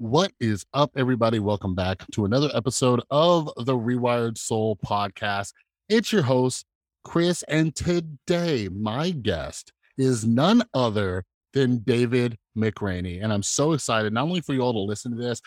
What is up, everybody? Welcome back to another episode of the Rewired Soul podcast. It's your host, Chris, and today my guest is none other than David McRaney. And I'm so excited, not only for you all to listen to this,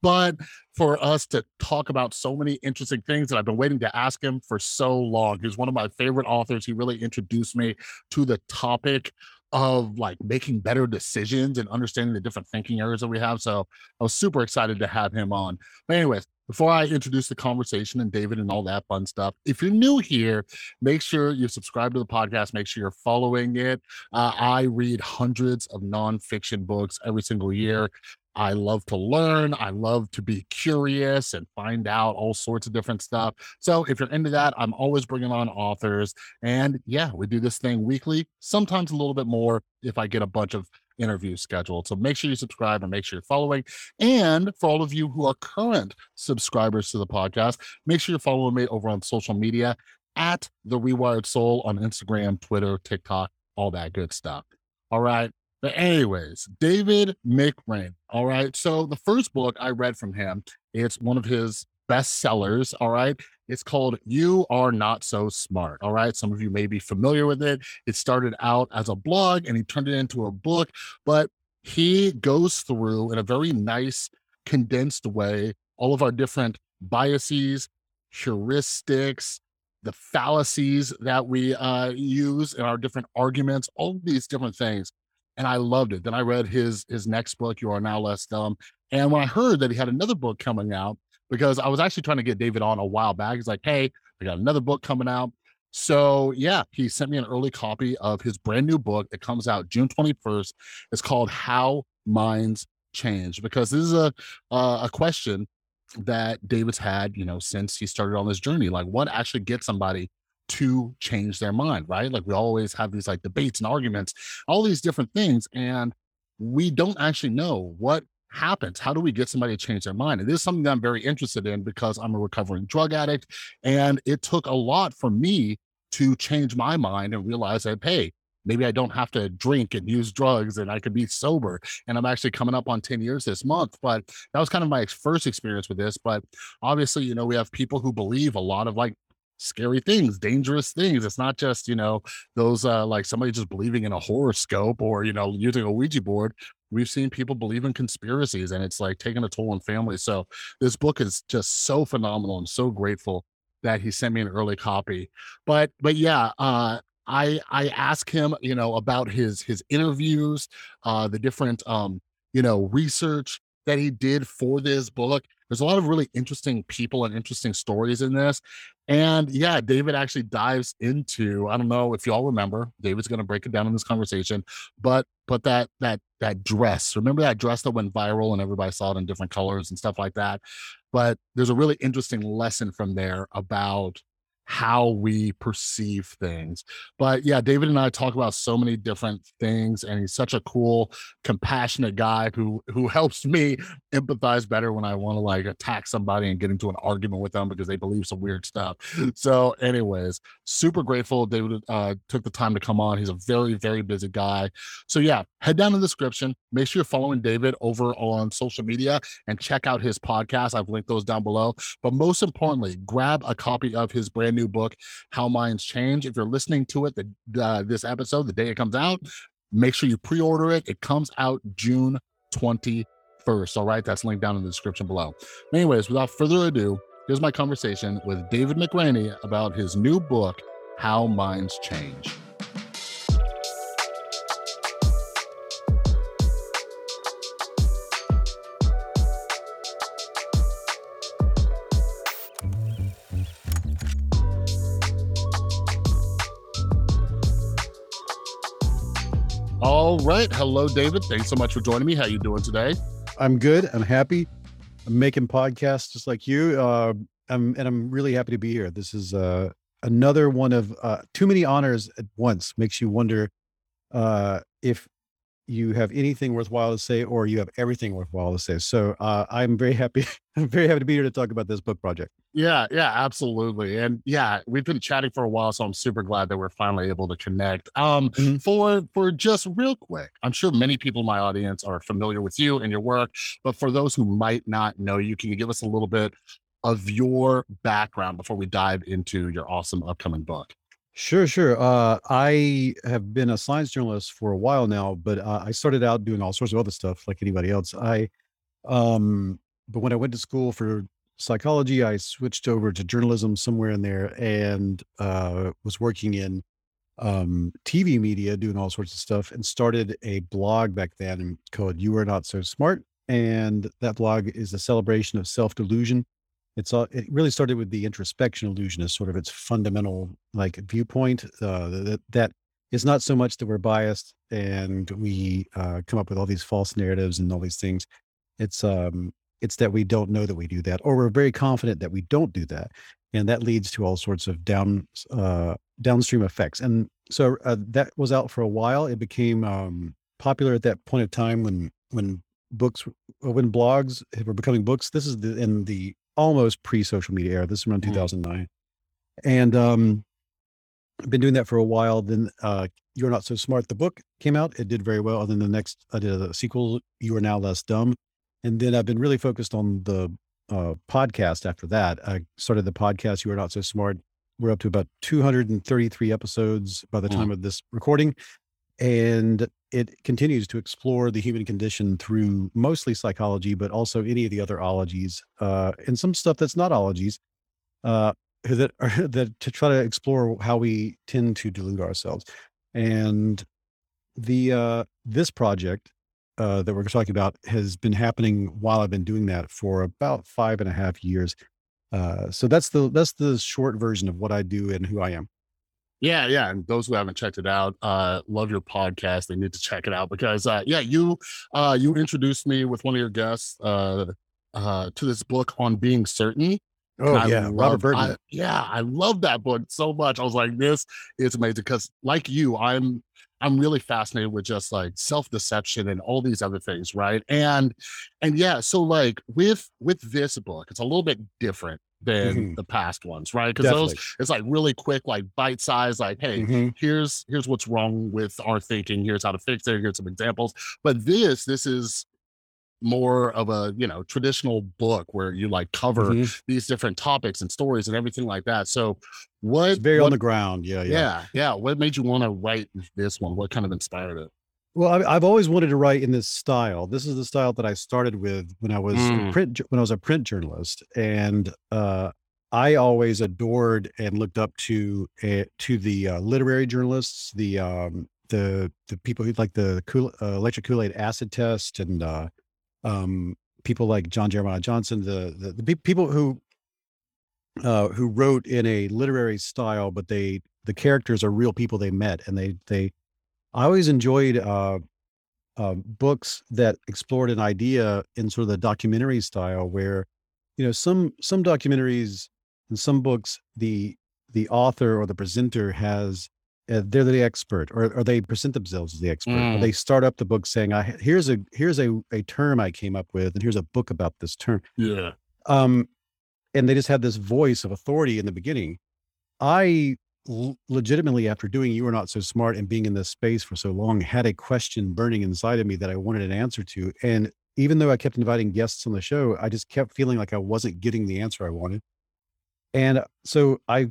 but for us to talk about so many interesting things that I've been waiting to ask him for so long. He's one of my favorite authors. He really introduced me to the topic of like making better decisions and understanding the different thinking areas that we have. So I was super excited to have him on. But anyways, before I introduce the conversation and David and all that fun stuff, if you're new here, make sure you subscribe to the podcast. Make sure you're following it. Uh, I read hundreds of nonfiction books every single year. I love to learn. I love to be curious and find out all sorts of different stuff. So if you're into that, I'm always bringing on authors. And yeah, we do this thing weekly, sometimes a little bit more if I get a bunch of interviews scheduled. So make sure you subscribe and make sure you're following. And for all of you who are current subscribers to the podcast, make sure you're following me over on social media at The Rewired Soul on Instagram, Twitter, TikTok, all that good stuff. All right. But anyways, David McRaney. All right. So the first book I read from him, it's one of his best sellers. All right. It's called You Are Not So Smart. All right. Some of you may be familiar with it. It started out as a blog and he turned it into a book, but he goes through in a very nice, condensed way all of our different biases, heuristics, the fallacies that we uh, use in our different arguments, all these different things and I loved it. Then I read his his next book, You Are Now Less Dumb. And when I heard that he had another book coming out, because I was actually trying to get David on a while back, he's like, "Hey, I got another book coming out." So yeah, he sent me an early copy of his brand new book that comes out June 21st. It's called How Minds Change because this is a uh, a question that David's had, you know, since he started on this journey. Like, what actually gets somebody to change their mind, right? Like we always have these like debates and arguments, all these different things. And we don't actually know what happens. How do we get somebody to change their mind? And this is something that I'm very interested in because I'm a recovering drug addict. And it took a lot for me to change my mind and realize that, hey, maybe I don't have to drink and use drugs and I could be sober. And I'm actually coming up on 10 years this month. But that was kind of my first experience with this. But obviously, you know, we have people who believe a lot of like scary things, dangerous things. It's not just, you know, those uh like somebody just believing in a horoscope or, you know, using a Ouija board. We've seen people believe in conspiracies and it's like taking a toll on families. So this book is just so phenomenal. I'm so grateful that he sent me an early copy. But but yeah, uh I I ask him, you know, about his his interviews, uh the different um, you know, research that he did for this book. There's a lot of really interesting people and interesting stories in this. And yeah, David actually dives into, I don't know if y'all remember, David's going to break it down in this conversation, but but that that that dress, remember that dress that went viral and everybody saw it in different colors and stuff like that. But there's a really interesting lesson from there about how we perceive things. But yeah, David and I talk about so many different things and he's such a cool, compassionate guy who who helps me empathize better when I want to like attack somebody and get into an argument with them because they believe some weird stuff. So anyways, super grateful David uh, took the time to come on. He's a very very busy guy. So yeah, head down in the description. Make sure you're following David over on social media and check out his podcast. I've linked those down below. But most importantly, grab a copy of his brand new book, How Minds Change. If you're listening to it, the, uh, this episode, the day it comes out, make sure you pre order it. It comes out June 21st. All right. That's linked down in the description below. Anyways, without further ado, here's my conversation with David McRaney about his new book, How Minds Change. All right. Hello, David. Thanks so much for joining me. How you doing today? I'm good. I'm happy. I'm making podcasts just like you. Uh, I'm, and I'm really happy to be here. This is uh, another one of uh, too many honors at once. Makes you wonder uh, if you have anything worthwhile to say or you have everything worthwhile to say. So uh, I'm very happy. I'm very happy to be here to talk about this book project. Yeah, yeah, absolutely. And yeah, we've been chatting for a while, so I'm super glad that we're finally able to connect. Um, mm-hmm. for for just real quick, I'm sure many people in my audience are familiar with you and your work, but for those who might not know you, can you give us a little bit of your background before we dive into your awesome upcoming book? Sure, sure. Uh, I have been a science journalist for a while now, but uh, I started out doing all sorts of other stuff like anybody else. I, um, but when I went to school for psychology, I switched over to journalism somewhere in there and uh, was working in um, TV media, doing all sorts of stuff, and started a blog back then called "You Are Not So Smart." And that blog is a celebration of self delusion it's all it really started with the introspection illusion as sort of its fundamental like viewpoint uh, that that it's not so much that we're biased and we uh, come up with all these false narratives and all these things. It's um it's that we don't know that we do that or we're very confident that we don't do that and that leads to all sorts of down uh, downstream effects. And so uh, that was out for a while. It became um, popular at that point of time when when books when blogs were becoming books. This is the in the almost pre-social media era. This is around mm. 2009, and um, I've been doing that for a while. Then uh, "You're Not So Smart," the book came out. It did very well. And then the next, I did a sequel, "You Are Now Less Dumb," and then I've been really focused on the uh, podcast. After that, I started the podcast "You Are Not So Smart." We're up to about 233 episodes by the time mm. of this recording, and it continues to explore the human condition through mostly psychology, but also any of the other ologies, uh, and some stuff that's not ologies, uh, that are that to try to explore how we tend to delude ourselves. And the uh, this project uh, that we're talking about has been happening while I've been doing that for about five and a half years. Uh, so that's the that's the short version of what I do and who I am. Yeah, yeah. And those who haven't checked it out, uh, love your podcast. They need to check it out because uh yeah, you uh you introduced me with one of your guests uh uh to this book on being certain. Oh yeah, love, Robert Burton. I, yeah, I love that book so much. I was like, this is amazing because like you, I'm I'm really fascinated with just like self-deception and all these other things, right? And and yeah, so like with with this book, it's a little bit different than mm-hmm. the past ones, right? Because those it's like really quick, like bite size, like, hey, mm-hmm. here's here's what's wrong with our thinking, here's how to fix it, here's some examples. But this, this is more of a you know traditional book where you like cover mm-hmm. these different topics and stories and everything like that. So what it's very what, on the ground. Yeah, yeah. Yeah. Yeah. What made you want to write this one? What kind of inspired it? Well, I, have always wanted to write in this style. This is the style that I started with when I was mm. print when I was a print journalist, and uh, I always adored and looked up to uh, to the uh, literary journalists, the um, the the people who like the cool, uh, electric Kool Aid acid test, and uh, um, people like John Jeremiah Johnson, the the, the people who uh, who wrote in a literary style, but they the characters are real people they met, and they they I always enjoyed uh, uh, books that explored an idea in sort of the documentary style, where you know some some documentaries and some books the the author or the presenter has uh, they're the expert or, or they present themselves as the expert mm. or they start up the book saying i here's a here's a, a term i came up with and here's a book about this term. Yeah. Um and they just have this voice of authority in the beginning. I legitimately after doing you are not so smart and being in this space for so long had a question burning inside of me that i wanted an answer to and even though i kept inviting guests on the show i just kept feeling like i wasn't getting the answer i wanted and so i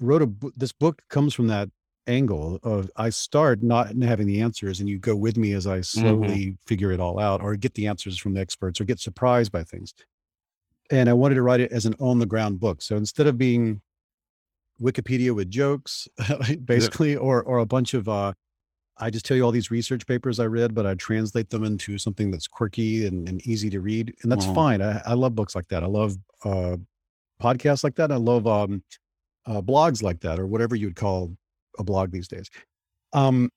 wrote a book this book comes from that angle of i start not having the answers and you go with me as i mm-hmm. slowly mm-hmm. figure it all out or get the answers from the experts or get surprised by things and i wanted to write it as an on the ground book so instead of being Wikipedia with jokes, basically, yeah. or or a bunch of uh, I just tell you all these research papers I read, but I translate them into something that's quirky and, and easy to read, and that's fine. I, I, love books like that. I love uh, podcasts like that. I love um, uh, blogs like that, or whatever you would call a blog these days. Um,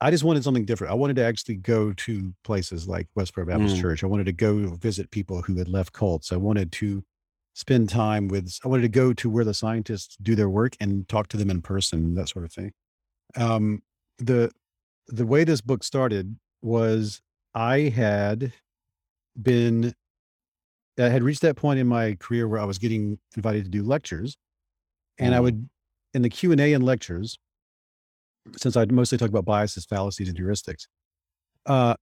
I just wanted something different. I wanted to actually go to places like Westboro Baptist mm. Church. I wanted to go visit people who had left cults. I wanted to spend time with i wanted to go to where the scientists do their work and talk to them in person that sort of thing um, the the way this book started was I had been I had reached that point in my career where I was getting invited to do lectures, and I Mhm. would in the Q and lectures, since I'd mostly talk about biases, fallacies, and heuristics. Uh,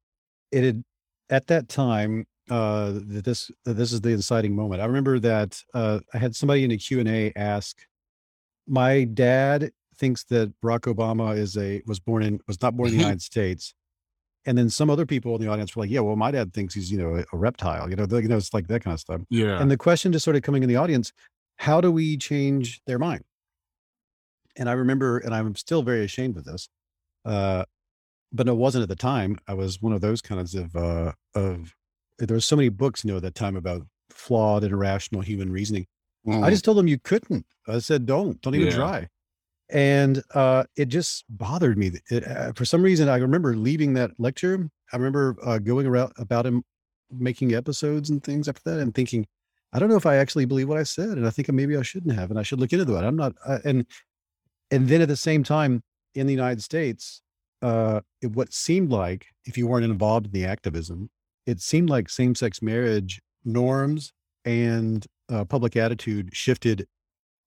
it had at that time uh, that this that this is the inciting moment. I remember that uh, I had somebody in a Q and A ask, "My dad thinks that Barack Obama is a was born in was not born in the United States." And then some other people in the audience were like, "Yeah, well, my dad thinks he's, you know, a, a reptile." You know, the- you know, it's like that kind of stuff. Yeah. And the question just started coming in the audience: How do we change their mind? And I remember, and I'm still very ashamed of this, uh, but it wasn't at the time. I was one of those kinds of uh, of. There were so many books, you know, at that time about flawed and irrational human reasoning. I Mhm. just told them you couldn't. I said, "Don't, don't even Yeah. try." And uh, it just bothered me. It, uh, for some reason, I remember leaving that lecture. I remember uh, going around about him making episodes and things after that, and thinking, I don't know if I actually believe what I said, and I think maybe I shouldn't have, and I should look into that. I'm not. Uh, and and then at the same time, in the United States, uh, it, what seemed like, if you weren't involved in the activism, it seemed like same-sex marriage norms and uh, public attitude shifted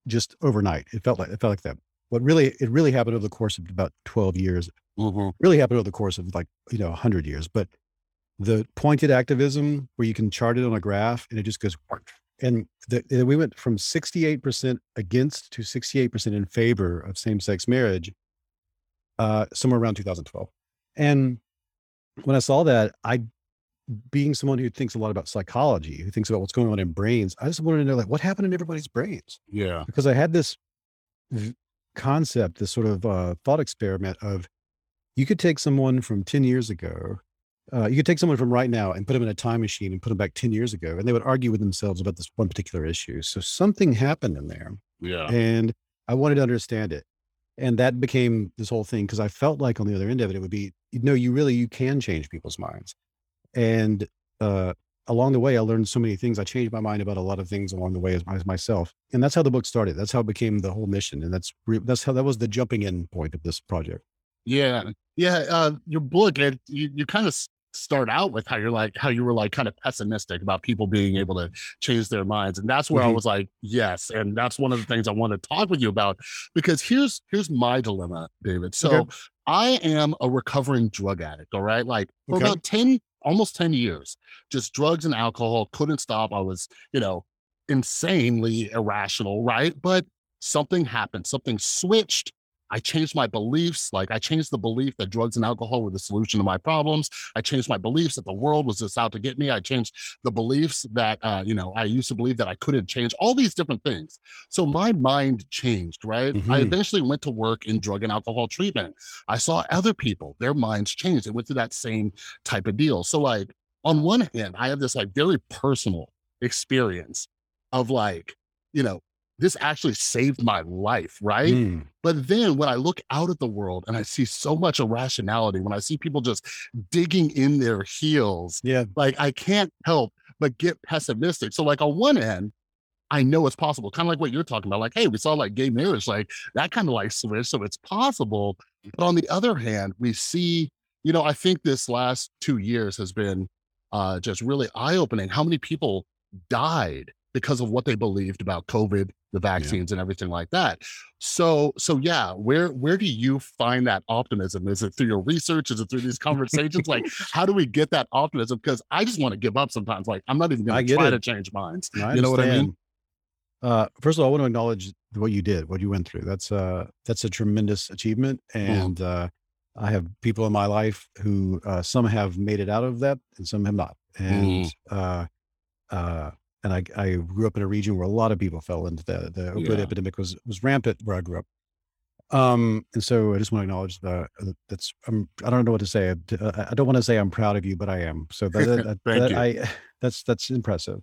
just overnight. It felt like it felt like that. What really it really happened over the course of about 12 years. Mhm. Really happened over the course of like, you know, 100 years, but the pointed activism where you can chart it on a graph and it just goes and the, we went from 68% against to 68% in favor of same-sex marriage uh somewhere around 2012. And when I saw that, I being someone who thinks a lot about psychology, who thinks about what's going on in brains, I just wanted to know like what happened in everybody's brains Yeah. because I had this v- concept, this sort of uh, thought experiment of you could take someone from 10 years ago, uh, you could take someone from right now and put them in a time machine and put them back 10 years ago, and they would argue with themselves about this one particular issue. So something happened in there, Yeah. and I wanted to understand it. And that became this whole thing because I felt like on the other end of it, it would be, no, you really, you can change people's minds. And uh, along the way, I learned so many things. I changed my mind about a lot of things along the way as, as myself, and that's how the book started. That's how it became the whole mission, and that's re- that's how that was the jumping in point of this project. Yeah. Yeah. Uh, your book, it, you, you kind of start out with how you're like, how you were like kind of pessimistic about people being able to change their minds. And that's where I Mhm. was like, yes. And that's one of the things I want to talk with you about because here's, here's my dilemma, David. So Okay. I am a recovering drug addict. All right. Like for Okay. about 10, almost 10 years, just drugs and alcohol, couldn't stop. I was, you know, insanely irrational. Right. But something happened, something switched. I changed my beliefs. Like I changed the belief that drugs and alcohol were the solution to my problems. I changed my beliefs that the world was just out to get me. I changed the beliefs that, uh, you know, I used to believe that I couldn't change all these different things. So my mind changed, right? I Mhm. eventually went to work in drug and alcohol treatment. I saw other people, their minds changed. They went through that same type of deal. So, like, on one hand, I have this like very personal experience of like, you know, this actually saved my life, right? Mm. But then when I look out at the world and I see so much irrationality, when I see people just digging in their heels, Yeah. like I can't help but get pessimistic. So, like on one end, I know it's possible, kind of like what you're talking about. Like, hey, we saw like gay marriage, like that kind of like switch, so it's possible. But on the other hand, we see, you know, I think this last two years has been uh, just really eye opening. How many people died because of what they believed about COVID, the vaccines, and everything like that. So, so yeah, where where do you find that optimism? Is it through your research? Is it through these conversations? like, how do we get that optimism? Because I just want to give up sometimes. Like, I'm not even going to try it. to change minds. I You know what I mean? Uh, first of all, I want to acknowledge what you did, what you went through. That's uh, that's a tremendous achievement, and uh, I have people in my life who uh, some have made it out of that, and some have not. And uh, uh, and I, I grew up in a region where a lot of people fell into the the opioid Yeah. epidemic was was rampant where I grew up. Um, and so I just want to acknowledge that that's I'm I don't know what to say. I, I don't want to say I'm proud of you, but I am. So that, that, that- Thank that you. I that's that's impressive.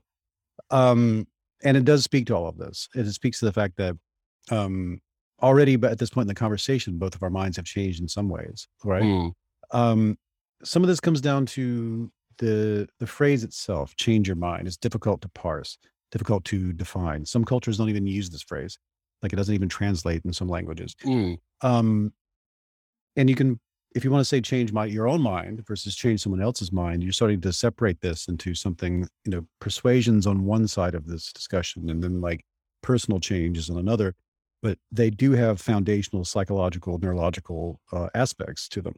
Um, and it does speak to all of this. It speaks to the fact that um already, but at this point in the conversation, both of our minds have changed in some ways, right? Mm, um some of this comes down to the the phrase itself change your mind it's difficult to parse difficult to define some cultures don't even use this phrase like it doesn't even translate in some languages mm, um and you can if you want to say change my your own mind versus change someone else's mind, you're starting to separate this into something, you know, persuasions on one side of this discussion and then like personal changes on another. But they do have foundational psychological, neurological uh, aspects to them.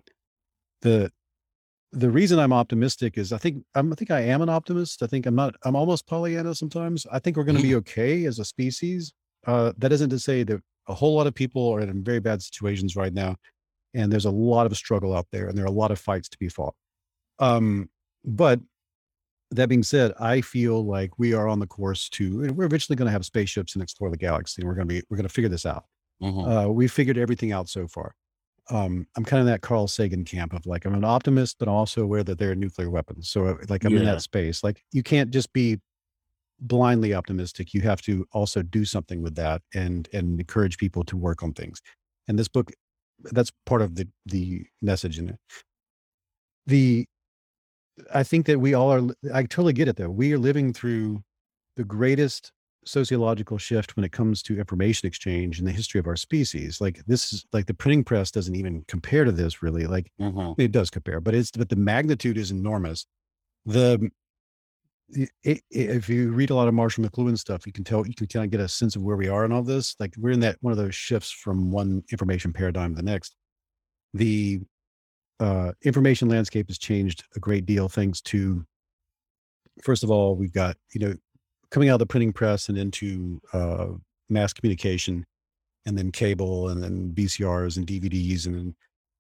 The the reason I'm optimistic is I think I'm, I think I am an optimist. I think I'm not. I'm almost Pollyanna sometimes. I think we're going to be okay as a species. Uh, that isn't to say that a whole lot of people are in very bad situations right now and there's a lot of struggle out there and there are a lot of fights to be fought um, but that being said i feel like we are on the course to we're eventually going to have spaceships and explore the galaxy and we're going to be we're going to figure this out mm-hmm. uh, we figured everything out so far um, i'm kind of that carl sagan camp of like i'm an optimist but I'm also aware that there are nuclear weapons so uh, like i'm yeah. in that space like you can't just be blindly optimistic you have to also do something with that and and encourage people to work on things and this book that's part of the the message in it. The I think that we all are I totally get it though. We are living through the greatest sociological shift when it comes to information exchange in the history of our species. Like this is like the printing press doesn't even compare to this really. Like mm-hmm. it does compare, but it's but the magnitude is enormous. The it, it, if you read a lot of Marshall McLuhan stuff, you can tell you can kind of get a sense of where we are in all this. Like we're in that one of those shifts from one information paradigm to the next. The uh, information landscape has changed a great deal thanks to, first of all, we've got you know coming out of the printing press and into uh, mass communication, and then cable, and then VCRs and DVDs, and then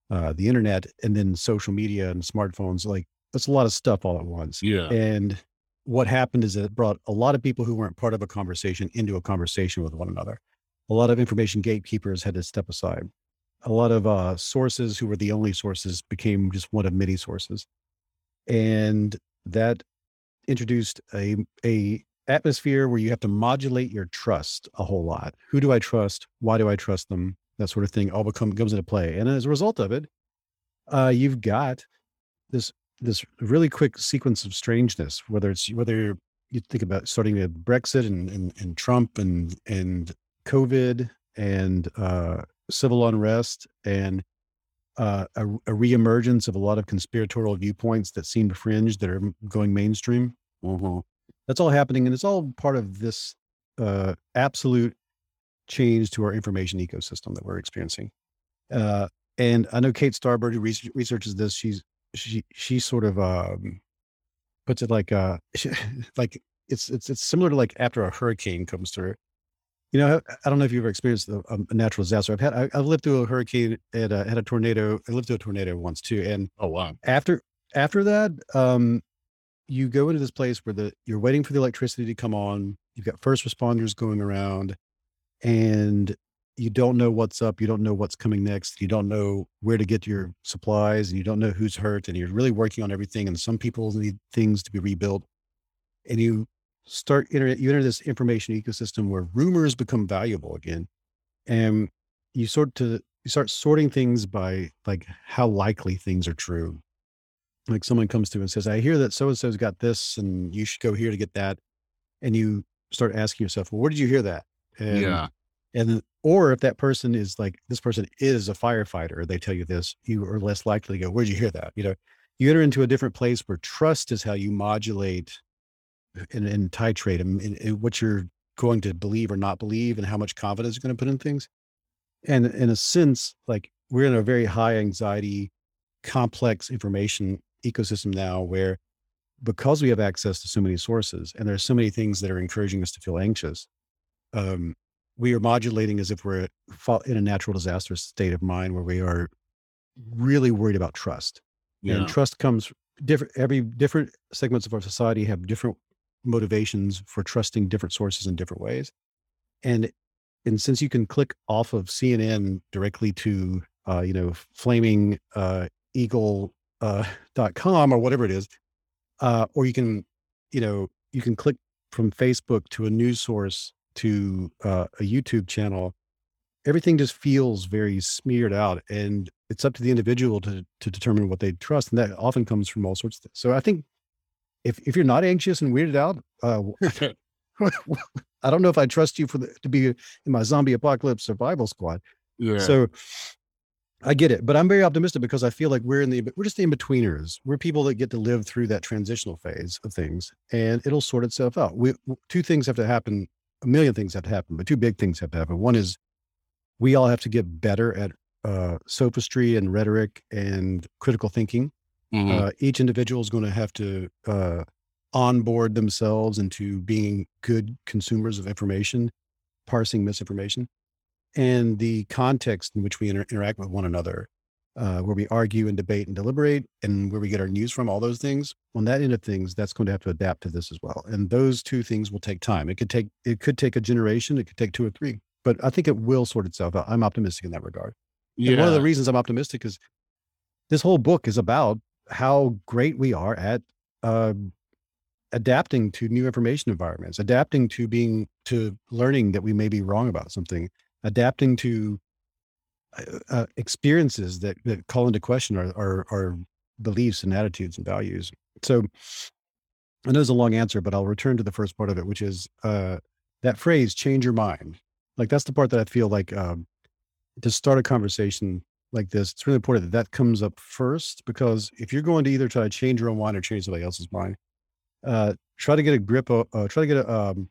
uh, the internet, and then social media and smartphones. Like that's a lot of stuff all at once. Yeah, and what happened is that it brought a lot of people who weren't part of a conversation into a conversation with one another. A lot of information gatekeepers had to step aside. A lot of uh, sources who were the only sources became just one of many sources, and that introduced a a atmosphere where you have to modulate your trust a whole lot. Who do I trust? Why do I trust them? That sort of thing all become comes into play, and as a result of it, uh, you've got this this really quick sequence of strangeness, whether it's whether you think about starting with Brexit and, and, and Trump and and COVID and uh, civil unrest and uh, a, a reemergence of a lot of conspiratorial viewpoints that seem fringe that are going mainstream. Mm-hmm. That's all happening, and it's all part of this uh, absolute change to our information ecosystem that we're experiencing. Uh, and I know Kate Starbird, who researches this, she's she she sort of um puts it like uh like it's it's it's similar to like after a hurricane comes through. You know, I don't know if you've ever experienced a, a natural disaster. I've had I, have lived through a hurricane and uh, had a tornado. I lived through a tornado once too. And oh wow, after after that, um, you go into this place where the you're waiting for the electricity to come on. You've got first responders going around, and you don't know what's up. You don't know what's coming next. You don't know where to get your supplies and you don't know who's hurt. And you're really working on everything. And some people need things to be rebuilt. And you start, enter, you enter this information ecosystem where rumors become valuable again. And you sort to, you start sorting things by like how likely things are true. Like someone comes to and says, I hear that so and so's got this and you should go here to get that. And you start asking yourself, well, where did you hear that? And yeah and or if that person is like this person is a firefighter they tell you this you are less likely to go where'd you hear that you know you enter into a different place where trust is how you modulate and, and titrate and, and what you're going to believe or not believe and how much confidence you're going to put in things and in a sense like we're in a very high anxiety complex information ecosystem now where because we have access to so many sources and there are so many things that are encouraging us to feel anxious um, we are modulating as if we're in a natural disaster state of mind where we are really worried about trust. Yeah. And trust comes different every different segments of our society have different motivations for trusting different sources in different ways. And and since you can click off of CNN directly to uh, you know, flaming uh eagle uh dot com or whatever it is, uh, or you can, you know, you can click from Facebook to a news source to uh, a YouTube channel, everything just feels very smeared out, and it's up to the individual to to determine what they trust, and that often comes from all sorts of things. So I think if if you're not anxious and weirded out, uh, I don't know if I trust you for the, to be in my zombie apocalypse survival squad. Yeah. So I get it, but I'm very optimistic because I feel like we're in the we're just the in-betweeners. We're people that get to live through that transitional phase of things and it'll sort itself out. We two things have to happen, a million things have to happen, but two big things have to happen. One is we all have to get better at uh, sophistry and rhetoric and critical thinking. Mhm. Uh, each individual is going to have to uh, onboard themselves into being good consumers of information, parsing misinformation, and the context in which we inter- interact with one another, uh, where we argue and debate and deliberate, and where we get our news from. All those things. On that end of things, that's going to have to adapt to this as well. And those two things will take time. It could take it could take a generation. It could take two or three, but I think it will sort itself out. I'm optimistic in that regard. And one of the reasons I'm optimistic is this whole book is about how great we are at uh, adapting to new information environments, adapting to being to learning that we may be wrong about something, adapting to uh, uh, experiences that that call into question our, our our beliefs and attitudes and values. So I know it's a long answer, but I'll return to the first part of it, which is uh, that phrase "change your mind." Like that's the part that I feel like um, to start a conversation like this, it's really important that that comes up first because if you're going to either try to change your own mind or change somebody else's mind, uh, try to get a grip, uh, try to get a um,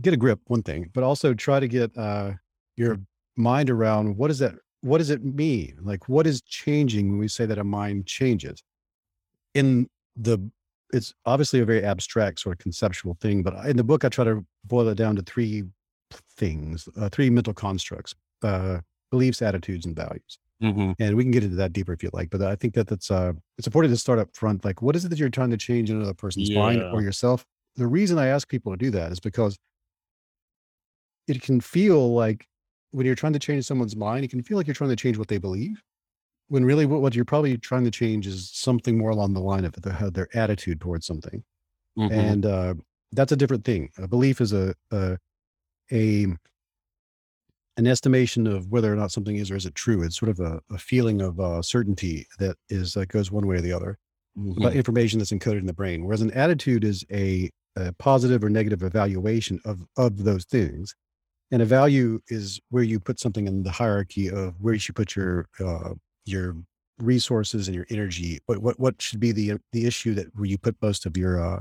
get a grip. One thing, but also try to get uh, your mind around what does that what does it mean? Like what is changing when we say that a mind changes? In the it's obviously a very abstract sort of conceptual thing, but in the book I try to boil it down to three things, uh, three mental constructs: uh, beliefs, attitudes, and values Mhm. and we can get into that deeper if you like but i think that that's uh it's important to start up front like what is it that you're trying to change in another person's mind or yourself the reason i ask people to do that is because it can feel like when you're trying to change someone's mind it can feel like you're trying to change what they believe when really what, what you're probably trying to change is something more along the line of their, their attitude towards something Mhm. and uh that's a different thing a belief is a a, a an estimation of whether or not something is or isn't true. It's sort of a, a feeling of uh, certainty that is that goes one way or the other about Mhm. information that's encoded in the brain. Whereas an attitude is a, a positive or negative evaluation of of those things, and a value is where you put something in the hierarchy of where you should put your uh, your resources and your energy. What what what should be the the issue that where you put most of your uh,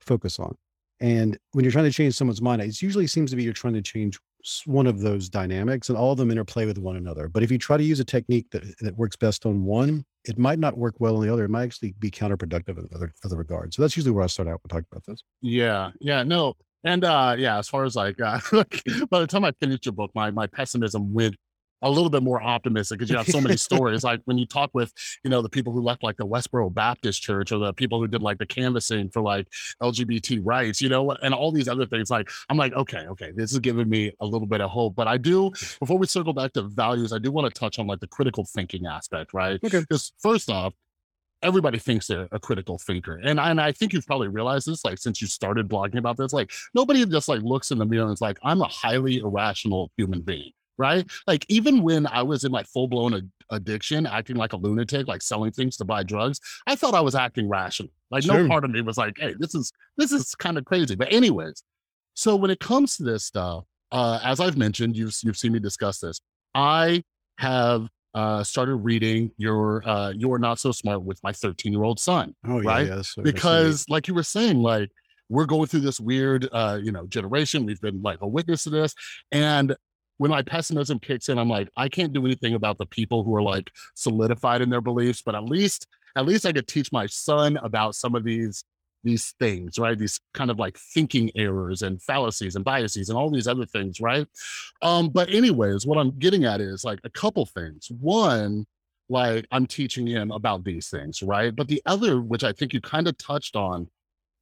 focus on. And when you're trying to change someone's mind, it usually seems to be you're trying to change one of those dynamics and all of them interplay with one another. But if you try to use a technique that, that works best on one, it might not work well on the other. It might actually be counterproductive in other, other regards. So that's usually where I start out when talking about this. Yeah, yeah, no, and uh, yeah, as far as like, uh, by the time I finished your book, my my pessimism went a little bit more optimistic because you have so many stories. Like when you talk with, you know, the people who left like the Westboro Baptist Church or the people who did like the canvassing for like LGBT rights, you know, and all these other things. Like I'm like, okay, okay, this is giving me a little bit of hope. But I do, before we circle back to values, I do want to touch on like the critical thinking aspect, right? Okay. Because first off, everybody thinks they're a critical thinker. And I, and I think you've probably realized this, like since you started blogging about this, like nobody just like looks in the mirror and is like, I'm a highly irrational human being. Right. Like even when I was in like full blown ad- addiction, acting like a lunatic, like selling things to buy drugs, I thought I was acting rational. Like no part of me was like, hey, this is this is kind of crazy. But anyways, so when it comes to this stuff, uh, as I've mentioned, you've you've seen me discuss this. I have uh, started reading your uh, "You're Not So Smart" with my 13 year old son Oh, yeah. Right? yeah because, like you were saying, like we're going through this weird, uh, you know, generation. We've been like a witness to this, and when my pessimism kicks in, I'm like, I can't do anything about the people who are like solidified in their beliefs, but at least, at least I could teach my son about some of these these things, right? These kind of like thinking errors and fallacies and biases and all these other things, right? Um, but anyways, what I'm getting at is like a couple things. One, like I'm teaching him about these things, right? But the other, which I think you kind of touched on,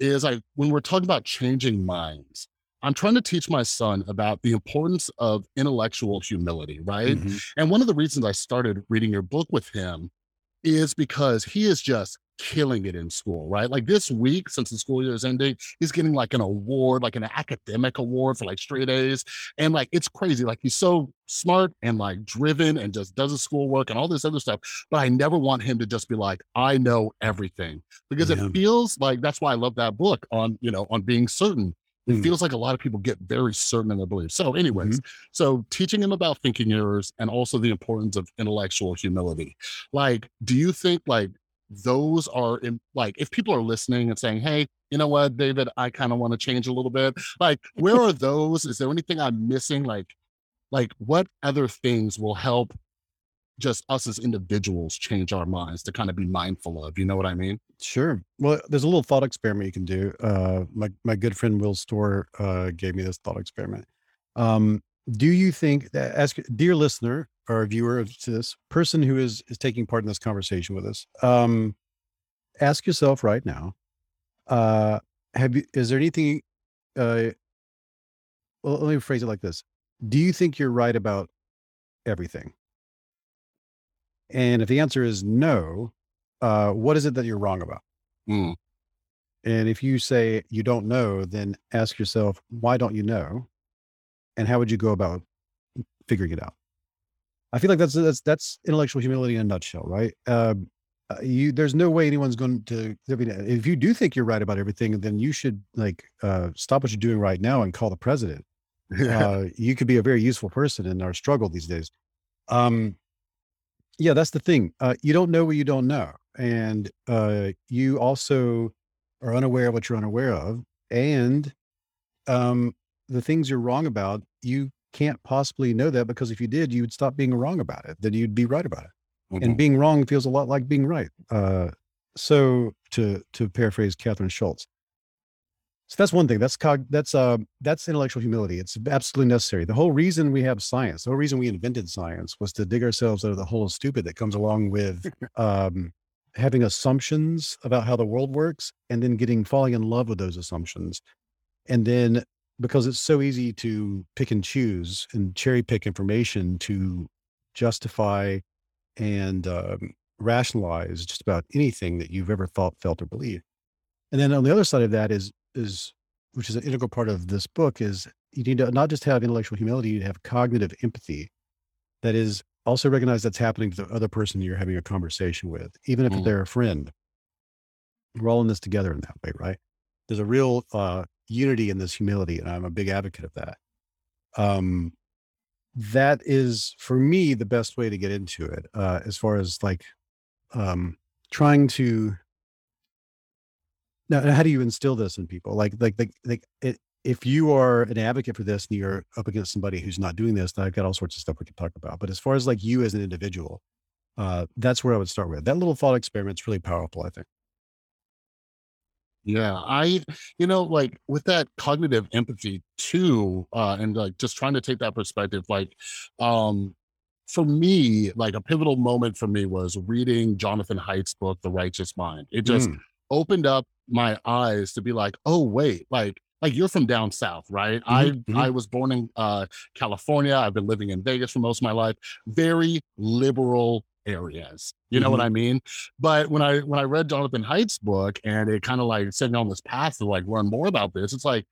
is like when we're talking about changing minds, I'm trying to teach my son about the importance of intellectual humility, right? Mhm. And one of the reasons I started reading your book with him is because he is just killing it in school, right? Like this week, since the school year is ending, he's getting like an award, like an academic award for like straight A's. And like it's crazy. Like he's so smart and like driven and just does his schoolwork and all this other stuff. But I never want him to just be like, I know everything. Because Yeah. it feels like that's why I love that book on, you know, on being certain it Mm. feels like a lot of people get very certain in their beliefs. So, anyways, Mm-hmm. so teaching him about thinking errors and also the importance of intellectual humility. Like, do you think like those are in, like if people are listening and saying, "Hey, you know what, David, I kind of want to change a little bit." Like, where are those? Is there anything I'm missing? Like, like what other things will help just us as individuals change our minds to kind of be mindful of? You know what I mean? Sure. Well, there's a little thought experiment you can do. Uh, my my good friend Will Storr uh, gave me this thought experiment. Um, do you think that, ask dear listener or viewer of to this person who is is taking part in this conversation with us, um, ask yourself right now, uh, have you is there anything? Uh, well, let me phrase it like this: Do you think you're right about everything? And if the answer is no, uh, what is it that you're wrong about? Mm, And if you say you don't know, then ask yourself, why don't you know? And how would you go about figuring it out? I feel like that's that's that's intellectual humility in a nutshell, right? Um, uh, you there's no way anyone's going to. I mean, if you do think you're right about everything, then you should like uh, stop what you're doing right now and call the president. Uh, you could be a very useful person in our struggle these days. Um, yeah, that's the thing. Uh, you don't know what you don't know, and uh, you also are unaware of what you're unaware of, and um, the things you're wrong about, you can't possibly know that because if you did, you would stop being wrong about it. Then you'd be right about it. mhm. And being wrong feels a lot like being right. Uh, so to to paraphrase Kathryn Schulz. So that's one thing. That's cog. That's uh. That's intellectual humility. It's absolutely necessary. The whole reason we have science, the whole reason we invented science, was to dig ourselves out of the hole of stupid that comes along with um, having assumptions about how the world works, and then getting falling in love with those assumptions, and then because it's so easy to pick and choose and cherry pick information to justify and um, rationalize just about anything that you've ever thought, felt, or believed. And then on the other side of that is is which is an integral part of this book is you need to not just have intellectual humility, you have cognitive empathy. That is also recognize that's happening to the other person you're having a conversation with, even if Mm. they're a friend. We're all in this together in that way, right? There's a real uh, unity in this humility, and I'm a big advocate of that. Um, that is for me the best way to get into it uh as far as like um trying to now how do you instill this in people? Like like like, like it, if you are an advocate for this and you're up against somebody who's not doing this i've got all sorts of stuff we can talk about. But as far as like you as an individual uh that's where i would start with. That little thought experiment's really powerful i think Yeah, I, you know, like with that cognitive empathy too, uh, and like just trying to take that perspective, like, um, for me, like a pivotal moment for me was reading Jonathan Haidt's book, The Righteous Mind. It just Mm, opened up my eyes to be like, oh wait, like like you're from down south, right? I mhm, mhm. I was born in uh California. I've been living in Vegas for most of my life. Very liberal areas. You know what Mhm. I mean? But when I when I read Jonathan Haidt's book and it kind of like set me on this path to like learn more about this, it's like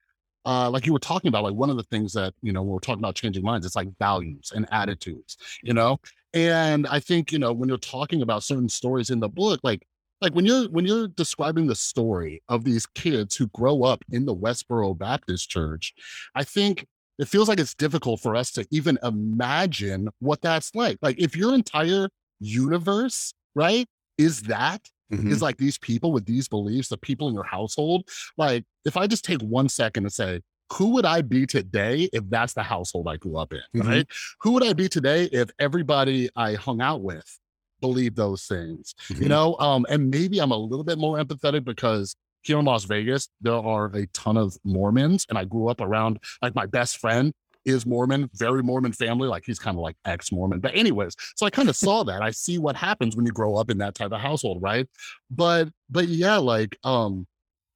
uh, like you were talking about, like one of the things that you know when we're talking about changing minds, it's like values and attitudes, you know. And I think you know when you're talking about certain stories in the book, like like when you're when you're describing the story of these kids who grow up in the Westboro Baptist Church, I think it feels like it's difficult for us to even imagine what that's like. Like if your entire universe, right, is that Mhm. is like these people with these beliefs, the people in your household. Like, if I just take one second and say, who would I be today if that's the household I grew up in? Mhm. Right? Who would I be today if everybody I hung out with believed those things? You Mhm. know, um, and maybe I'm a little bit more empathetic because here in Las Vegas, there are a ton of Mormons, and I grew up around like my best friend is Mormon, very Mormon family. Like he's kind of like ex Mormon. But, anyways, so I kind of saw that. I see what happens when you grow up in that type of household, right? But, but yeah, like, um,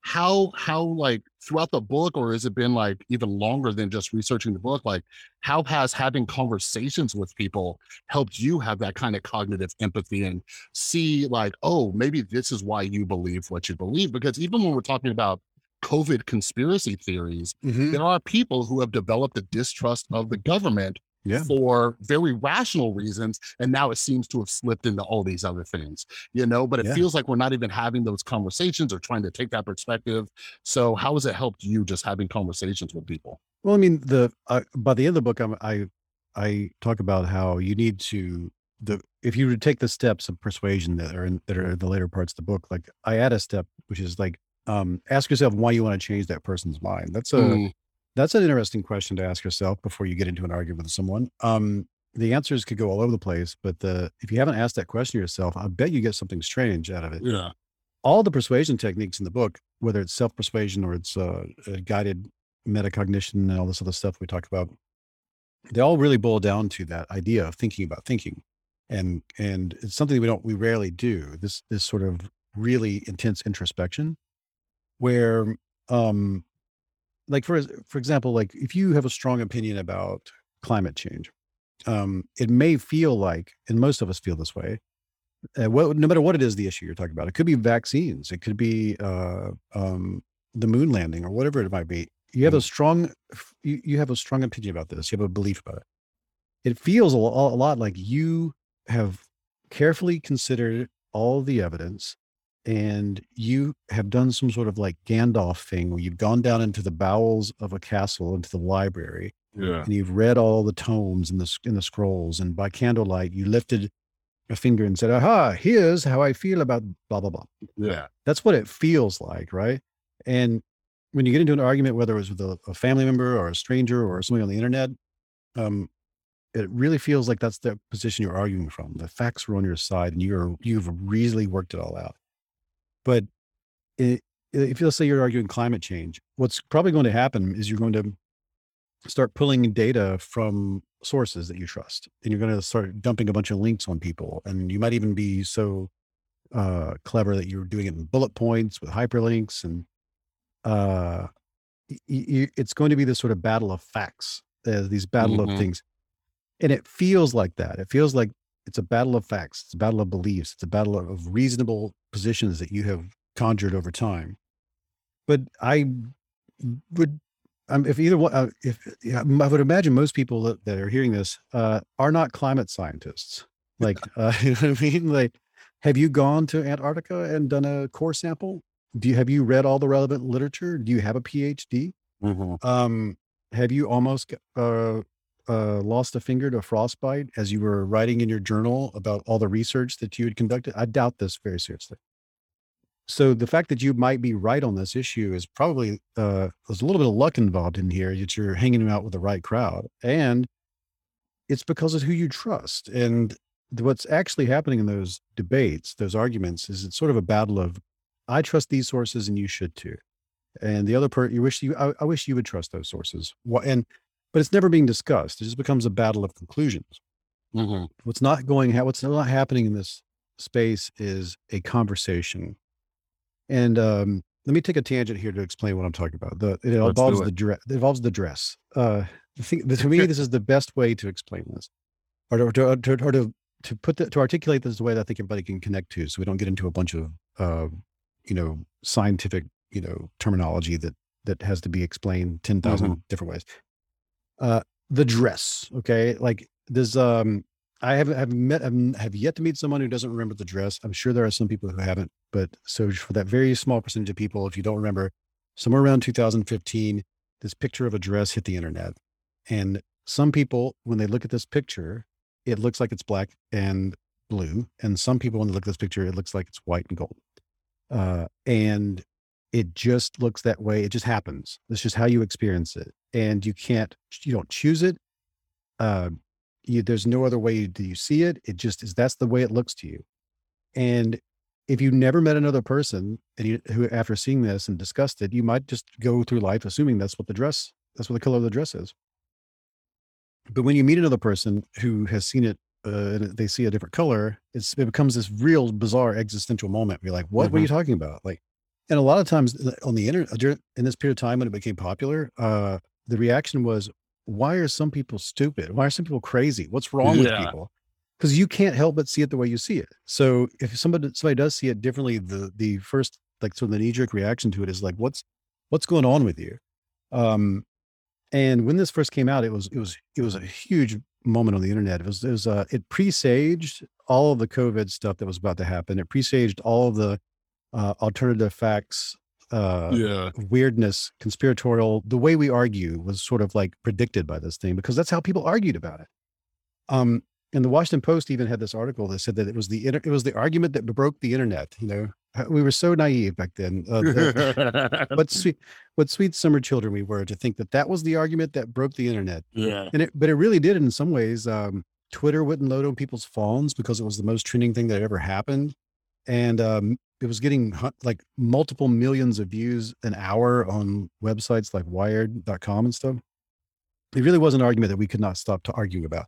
how, how, like throughout the book, or has it been like even longer than just researching the book? Like, how has having conversations with people helped you have that kind of cognitive empathy and see, like, oh, maybe this is why you believe what you believe? Because even when we're talking about COVID conspiracy theories, Mhm. there are people who have developed a distrust of the government Yeah. for very rational reasons. And now it seems to have slipped into all these other things, you know, but it Yeah. feels like we're not even having those conversations or trying to take that perspective. So, how has it helped you just having conversations with people? Well, I mean, the uh, by the end of the book, I'm, I I talk about how you need to the if you would take the steps of persuasion that are in that are in the later parts of the book, like I add a step which is like um, ask yourself why you want to change that person's mind. That's a Mm, that's an interesting question to ask yourself before you get into an argument with someone. Um, the answers could go all over the place, but the if you haven't asked that question yourself, I bet you get something strange out of it. yeah. All the persuasion techniques in the book, whether it's self persuasion or it's uh, guided metacognition and all this other stuff we talked about, they all really boil down to that idea of thinking about thinking, and and it's something we don't we rarely do. This this sort of really intense introspection, where um like for for example, like if you have a strong opinion about climate change, um, it may feel like, and most of us feel this way, uh, what, no matter what it is the issue you're talking about, it could be vaccines, it could be uh, um, the moon landing, or whatever it might be. You have a Mhm. strong, you, you have a strong opinion about this. You have a belief about it. It feels a, a lot like you have carefully considered all the evidence, and you have done some sort of like Gandalf thing where you've gone down into the bowels of a castle, into the library, Yeah. and you've read all the tomes and the in the scrolls, and by candlelight you lifted a finger and said, "Aha! Here's how I feel about blah blah blah." Yeah. That's what it feels like, right? And when you get into an argument, whether it was with a, a family member or a stranger or somebody on the internet, um, it really feels like that's the position you're arguing from. The facts are on your side, and you're you've really worked it all out. But it, if let's say you're arguing climate change, what's probably going to happen is you're going to start pulling data from sources that you trust, and you're going to start dumping a bunch of links on people, and you might even be so uh, clever that you're doing it in bullet points with hyperlinks, and uh, y- y- it's going to be this sort of battle of facts, uh, these battle Mhm. of things, and it feels like that. It feels like it's a battle of facts. It's a battle of beliefs. It's a battle of- reasonable positions that you have conjured over time. But I would, um, if either one, uh, if yeah, I would imagine most people that, that are hearing this uh, are not climate scientists. Like, uh, you know what I mean? Like, have you gone to Antarctica and done a core sample? Do you have you read all the relevant literature? Do you have a PhD? Mhm. Um, have you almost uh, uh, lost a finger to frostbite as you were writing in your journal about all the research that you had conducted? I doubt this very seriously. So the fact that you might be right on this issue is probably uh, there's a little bit of luck involved in here that you're hanging out with the right crowd, and it's because of who you trust. And what's actually happening in those debates, those arguments, is it's sort of a battle of I trust these sources and you should too and the other part you wish you I, I wish you would trust those sources and but it's never being discussed it just becomes a battle of conclusions Mhm. what's not going what's not happening in this space is a conversation and um let me take a tangent here to explain what i'm talking about the it Let's involves do the it. dress it involves the dress uh I think to me this is the best way to explain this or to, or to, or to, to, put the, to articulate this the way that I think everybody can connect to, so we don't get into a bunch of uh, you know scientific you know terminology that that has to be explained ten Mhm. different ways. Uh, the dress, okay, like there's um, I haven't have met have yet to meet someone who doesn't remember the dress. I'm sure there are some people who haven't, but so for that very small percentage of people, if you don't remember, somewhere around 2015, this picture of a dress hit the internet, and some people when they look at this picture it looks like it's black and blue. And some people, when they look at this picture, it looks like it's white and gold. Uh, and it just looks that way. It just happens. That's just how you experience it. And you can't, you don't choose it. Uh, you, there's no other way do you see it. It just is, that's the way it looks to you. And if you never met another person and you, who, after seeing this and discussed it, you might just go through life assuming that's what the dress, that's what the color of the dress is. But when you meet another person who has seen it uh, and they see a different color, it's, it becomes this real bizarre existential moment. You're like, what, what are you talking about? Like, and a lot of times uh, on the internet, during- in this period of time when it became popular, uh, the reaction was, why are some people stupid? Why are some people crazy? What's wrong with people? Because you can't help but see it the way you see it. So if somebody somebody does see it differently, the the first like sort of the knee jerk reaction to it is like, what's what's going on with you? Um, and when this first came out, it was it was it was a huge moment on the internet. It was, it was, uh, it presaged all of the COVID stuff that was about to happen. It presaged all of the uh, alternative facts, uh, Yeah. weirdness, conspiratorial. The way we argue was sort of like predicted by this thing because that's how people argued about it. Um, and the Washington Post even had this article that said that it was the inter- it was the argument that broke the internet. You know, Uh, we were so naive back then. Uh, what sweet, what sweet summer children we were to think that that was the argument that broke the internet. yeah. And it, but it really did in some ways. Um, Twitter wouldn't load on people's phones because it was the most trending thing that ever happened, and um, it was getting like multiple millions of views an hour on websites like Wired.com and stuff. It really was an argument that we could not stop to arguing about,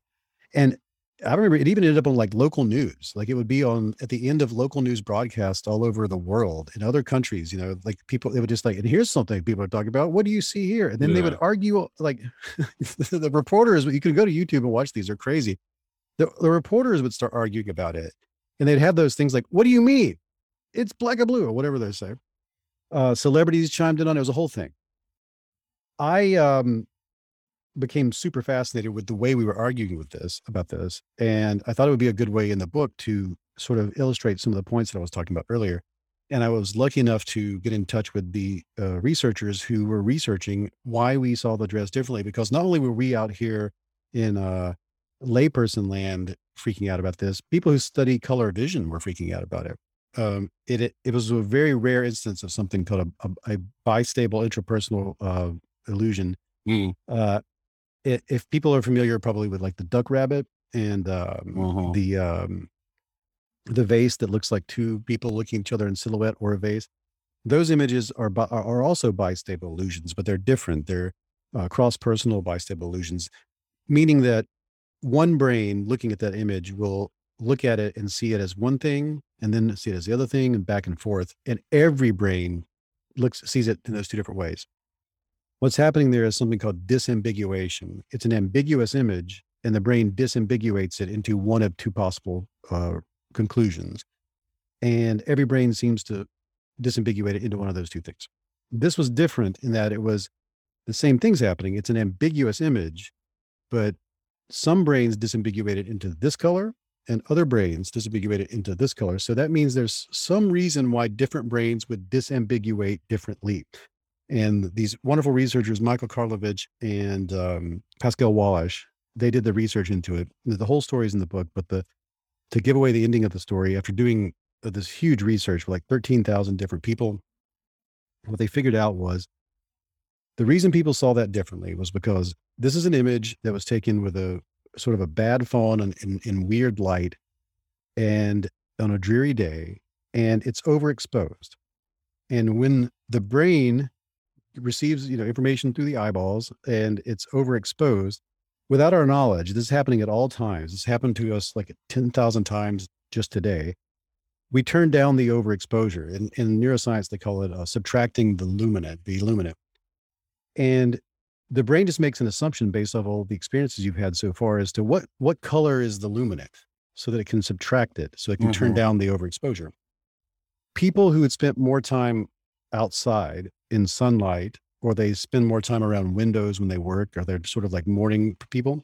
and I remember it even ended up on like local news. Like it would be on at the end of local news broadcasts all over the world in other countries. You know, like people they would just like, and here's something people are talking about. What do you see here? And then they would argue like the reporters. You can go to YouTube and watch these. They're crazy. The, the reporters would start arguing about it, and they'd have those things like, "What do you mean? It's black or blue or whatever they say." Uh, celebrities chimed in on it. It was a whole thing. I um became super fascinated with the way we were arguing with this about this. And I thought it would be a good way in the book to sort of illustrate some of the points that I was talking about earlier. And I was lucky enough to get in touch with the uh, researchers who were researching why we saw the dress differently, because not only were we out here in uh, layperson land freaking out about this, people who study color vision were freaking out about it. Um, it, it it was a very rare instance of something called a, a, a bistable intrapersonal uh, illusion, Mm. uh, i- if people are familiar probably with like the duck rabbit and um, Uh-huh. the um, the vase that looks like two people looking at each other in silhouette or a vase, those images are bi- are also bistable illusions, but they're different. They're uh, cross personal bistable illusions, meaning that one brain looking at that image will look at it and see it as one thing, and then see it as the other thing, and back and forth. And every brain looks sees it in those two different ways. What's happening there is something called disambiguation. It's an ambiguous image, and the brain disambiguates it into one of two possible uh, conclusions. And every brain seems to disambiguate it into one of those two things. This was different in that it was the same things happening. It's an ambiguous image, but some brains disambiguate it into this color and other brains disambiguate it into this color. So that means there's some reason why different brains would disambiguate differently. And these wonderful researchers, Michael Karlovich and um, Pascal Wallisch, they did the research into it. The whole story is in the book, but the to give away the ending of the story, after doing uh, this huge research with like 13,000 different people, what they figured out was the reason people saw that differently was because this is an image that was taken with a sort of a bad phone and in, in weird light and on a dreary day, and it's overexposed. And when the brain receives, you know, information through the eyeballs and it's overexposed, without our knowledge, this is happening at all times. This happened to us like 10,000 times just today. We turn down the overexposure. In, in neuroscience, they call it uh, subtracting the luminant, the illuminant. And the brain just makes an assumption based off all the experiences you've had so far as to what what color is the luminant so that it can subtract it so it can turn Mhm. down the overexposure people who had spent more time outside in sunlight or they spend more time around windows when they work or they're sort of like morning people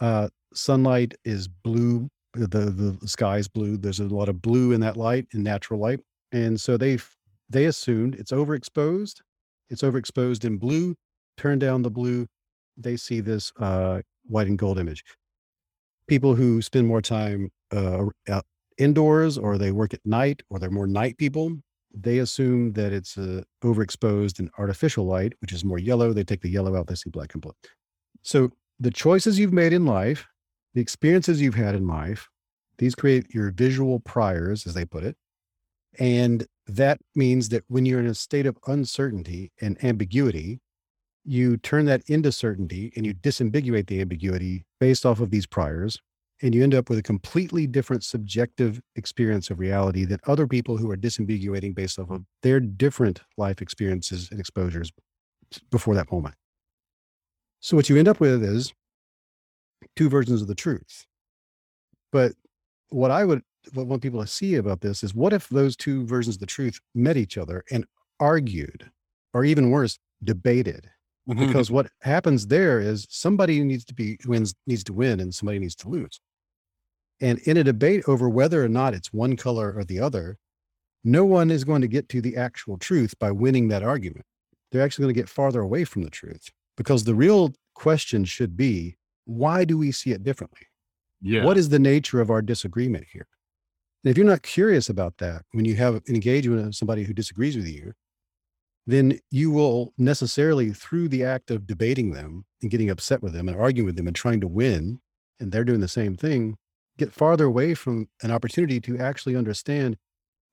uh sunlight is blue the the sky is blue there's a lot of blue in that light in natural light and so they they assumed it's overexposed it's overexposed in blue turn down the blue they see this uh white and gold image. People who spend more time uh indoors or they work at night or they're more night people they assume that it's uh, overexposed in artificial light which is more yellow they take the yellow out they see black and blue. So the choices you've made in life the experiences you've had in life these create your visual priors as they put it and that means that when you're in a state of uncertainty and ambiguity you turn that into certainty and you disambiguate the ambiguity based off of these priors and you end up with a completely different subjective experience of reality than other people who are disambiguating based off of their different life experiences and exposures before that moment. So what you end up with is two versions of the truth. But what i would what I want people to see about this is what if those two versions of the truth met each other and argued or even worse debated Mhm. because what happens there is somebody needs to be wins needs to win and somebody needs to lose. And in a debate over whether or not it's one color or the other, no one is going to get to the actual truth by winning that argument. They're actually going to get farther away from the truth because the real question should be why do we see it differently? yeah. What is the nature of our disagreement here? And if you're not curious about that when you have an engagement with somebody who disagrees with you, then you will necessarily, through the act of debating them and getting upset with them and arguing with them and trying to win, and they're doing the same thing, get farther away from an opportunity to actually understand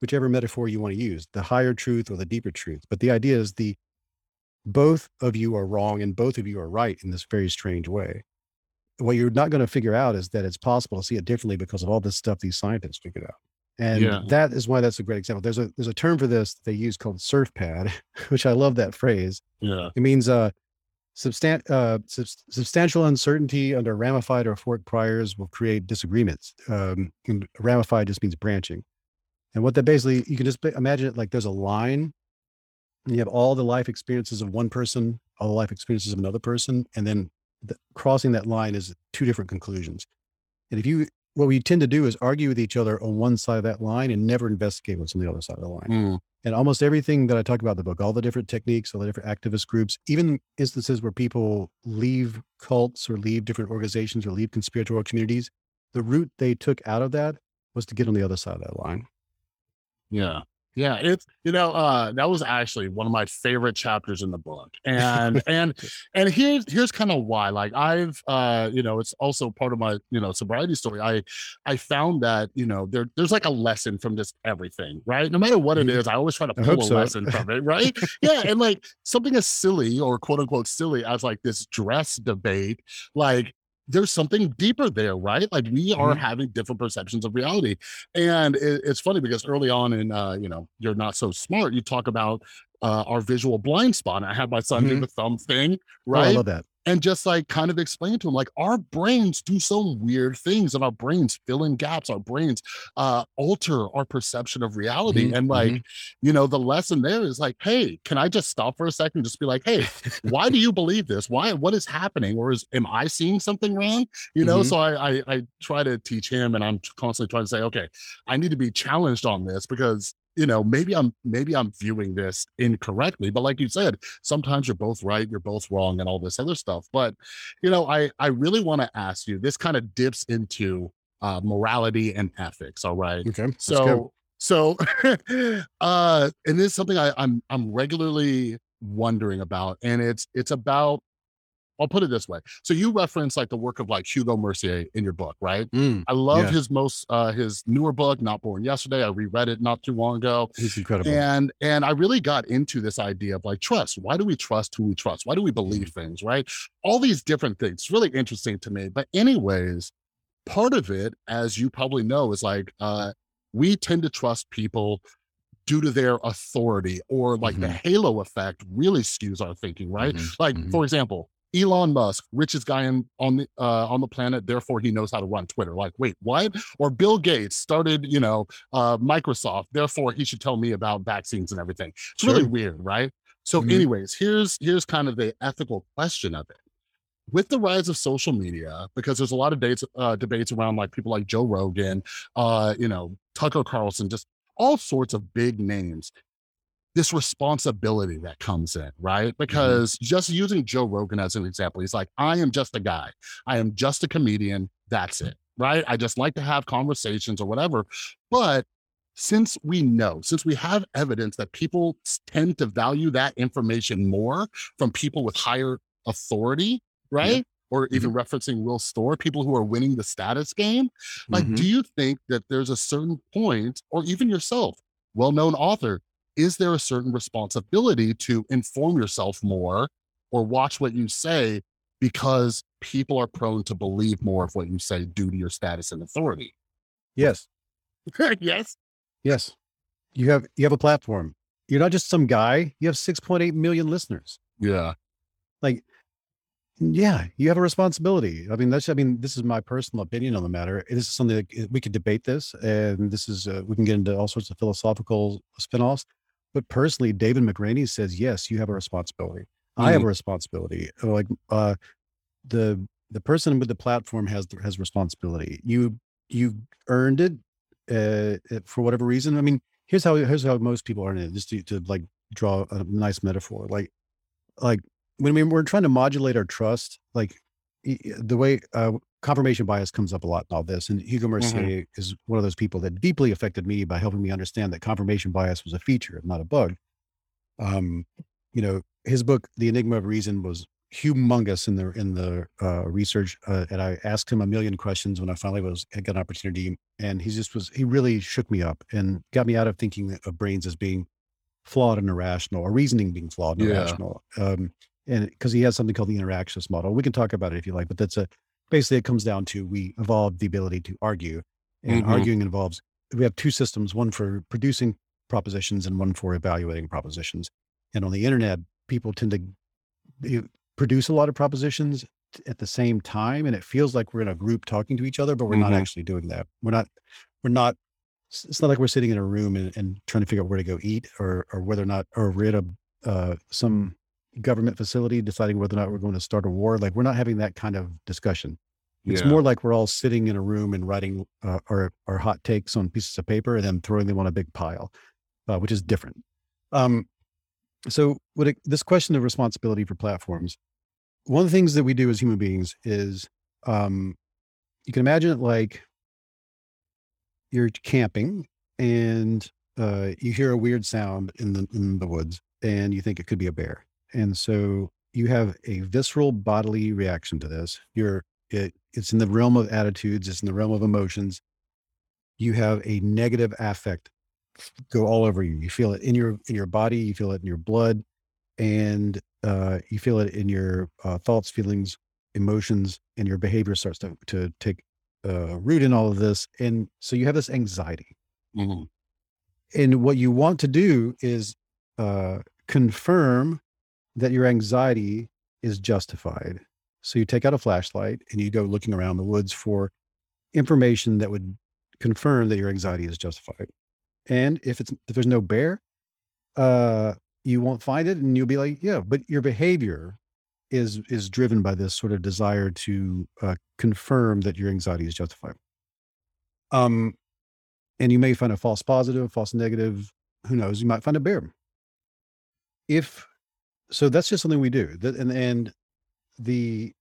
whichever metaphor you want to use, the higher truth or the deeper truth. But the idea is the both of you are wrong and both of you are right in this very strange way. What you're not going to figure out is that it's possible to see it differently because of all this stuff these scientists figured out. And Yeah. that is why that's a great example. There's a there's a term for this that they use called SURFPAD, which I love that phrase. yeah. It means uh, substan- uh, subs- substantial uncertainty under ramified or forked priors will create disagreements. Um, and ramified just means branching. And what that basically, you can just imagine it like there's a line, and you have all the life experiences of one person, all the life experiences of another person, and then the, crossing that line is two different conclusions. And if you, what we tend to do is argue with each other on one side of that line and never investigate what's on the other side of the line. Mm, And almost everything that I talk about in the book, all the different techniques, all the different activist groups, even instances where people leave cults or leave different organizations or leave conspiratorial communities, the route they took out of that was to get on the other side of that line. Yeah. Yeah. It's, you know, uh, that was actually one of my favorite chapters in the book. And, and, and here's, here's kind of why, like I've, uh, you know, it's also part of my, you know, sobriety story. I, I found that, you know, there, there's like a lesson from just everything, right? No matter what it Mhm. I always try to pull a so. lesson from it, right? yeah. And like something as silly or quote unquote silly as like this dress debate, like, there's something deeper there, right? Like we are Mhm. having different perceptions of reality. And it, it's funny because early on in, uh, you know, you're not so smart, you talk about uh, our visual blind spot. And I had my son do Mhm. the thumb thing, Oh, I love that. and just like kind of explain to him like our brains do some weird things and our brains fill in gaps our brains uh alter our perception of reality Mhm, and like you know the lesson there is like hey can i just stop for a second and just be like hey why do you believe this why what is happening or is am i seeing something wrong you know Mhm. so I, I i try to teach him and i'm constantly trying to say okay i need to be challenged on this because you know maybe i'm maybe i'm viewing this incorrectly but like you said sometimes you're both right you're both wrong and all this other stuff but you know i i really want to ask you this kind of dips into uh morality and ethics all right Okay. so so uh and this is something I, i'm i'm regularly wondering about and it's it's about i'll put it this way. So you reference like the work of like hugo mercier in your book right? Mm, i love Yeah. his most uh his newer book not born yesterday. I reread it not too long ago. He's incredible. and and i really got into this idea of like trust. Why do we trust who we trust? Why do we believe things right? All these different things. It's really interesting to me. But anyways part of it as you probably know is like uh we tend to trust people due to their authority or like the halo effect really skews our thinking right? Mhm, like mhm. for example Elon Musk, richest guy in, on the uh, on the planet, therefore he knows how to run Twitter. Like, wait, what? Or Bill Gates started, you know, uh, Microsoft, therefore he should tell me about vaccines and everything. It's really weird, right? So, Mhm. anyways, here's here's kind of the ethical question of it. With the rise of social media, because there's a lot of dates, uh, debates around like people like Joe Rogan, uh, you know, Tucker Carlson, just all sorts of big names this responsibility that comes in, right? Because just using Joe Rogan as an example, he's like, I am just a guy. I am just a comedian. That's it, right? I just like to have conversations or whatever. But since we know, since we have evidence that people tend to value that information more from people with higher authority, right? Or even referencing Will Storr, people who are winning the status game. Like, Mhm. do you think that there's a certain point, or even yourself, well known author, is there a certain responsibility to inform yourself more or watch what you say because people are prone to believe more of what you say due to your status and authority? yes. yes. Yes. You have you have a platform. You're not just some guy. You have 6.8 million listeners. Yeah. Like, yeah, you have a responsibility. I mean, that's I mean, this is my personal opinion on the matter. This is something that we could debate this, and this is uh, we can get into all sorts of philosophical spinoffs. But personally, David McRaney says yes, you have a responsibility. I have a responsibility. Uh, Like uh, the the person with the platform has has responsibility. You you earned it uh, uh, for whatever reason. I mean, here's how here's how most people earn it. Just to, to like draw a nice metaphor. Like like when we, we're trying to modulate our trust, like the way uh, confirmation bias comes up a lot in all this. And Hugo Mhm. Mercier is one of those people that deeply affected me by helping me understand that confirmation bias was a feature, not a bug. Um, you know, his book, The Enigma of Reason, was humongous in the in the uh, research, uh, and I asked him a million questions when I finally was I got an opportunity, and he just was he really shook me up and got me out of thinking of brains as being flawed and irrational, or reasoning being flawed and Yeah. irrational. Um, and because he has something called the interactionist model, we can talk about it if you like, but that's a basically it comes down to we evolved the ability to argue, and Mhm. arguing involves we have two systems, one for producing propositions and one for evaluating propositions. And on the internet, people tend to produce a lot of propositions at the same time, and it feels like we're in a group talking to each other, but we're not Mhm. actually doing that. We're not. We're not. It's it's not like we're sitting in a room and, and trying to figure out where to go eat, or or whether or not, or we're at a uh, some government facility deciding whether or not we're going to start a war. Like we're not having that kind of discussion. It's Yeah. more like we're all sitting in a room and writing uh, our our hot takes on pieces of paper and then throwing them on a big pile, uh, which is different. Um, so, what it, this question of responsibility for platforms, one of the things that we do as human beings is, um, you can imagine it like you're camping and uh, you hear a weird sound in the in the woods and you think it could be a bear, and so you have a visceral bodily reaction to this. You're it, it's in the realm of attitudes, it's in the realm of emotions. You have a negative affect go all over you. You feel it in your in your body, you feel it in your blood, and uh, you feel it in your uh, thoughts, feelings, emotions, and your behavior starts to to take uh, root in all of this. And so you have this anxiety. Mhm. And what you want to do is uh, confirm that your anxiety is justified. So you take out a flashlight and you go looking around the woods for information that would confirm that your anxiety is justified. And if it's if there's no bear, uh, you won't find it, and you'll be like, yeah, but your behavior is is driven by this sort of desire to uh, confirm that your anxiety is justified. Um, and you may find a false positive, false negative. Who knows? You might find a bear. If so, that's just something we do. That and and the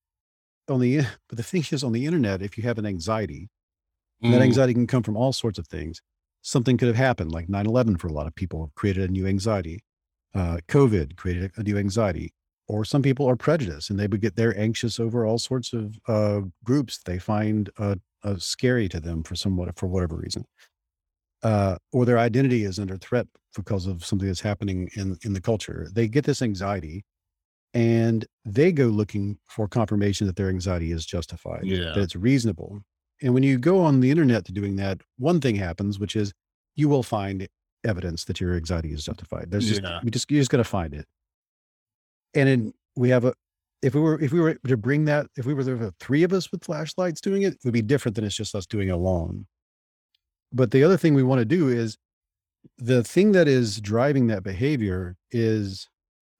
on the but the thing is on the internet, if you have an anxiety, that Mhm. anxiety can come from all sorts of things. Something could have happened, like 9 11 for a lot of people, created a new anxiety. Uh, COVID created a new anxiety. Or some people are prejudiced and they would get, they're anxious over all sorts of uh, groups they find uh, uh, scary to them for somewhat, for whatever reason. Uh, or their identity is under threat because of something that's happening in, in the culture. They get this anxiety and they go looking for confirmation that their anxiety is justified, Yeah. that it's reasonable. And when you go on the internet to doing that, one thing happens, which is you will find evidence that your anxiety is justified. There's just Yeah. we just you just got to find it. And then we have a if we were if we were to bring that if we were there were three of us with flashlights doing it, it would be different than it's just us doing it alone. But the other thing we want to do is the thing that is driving that behavior is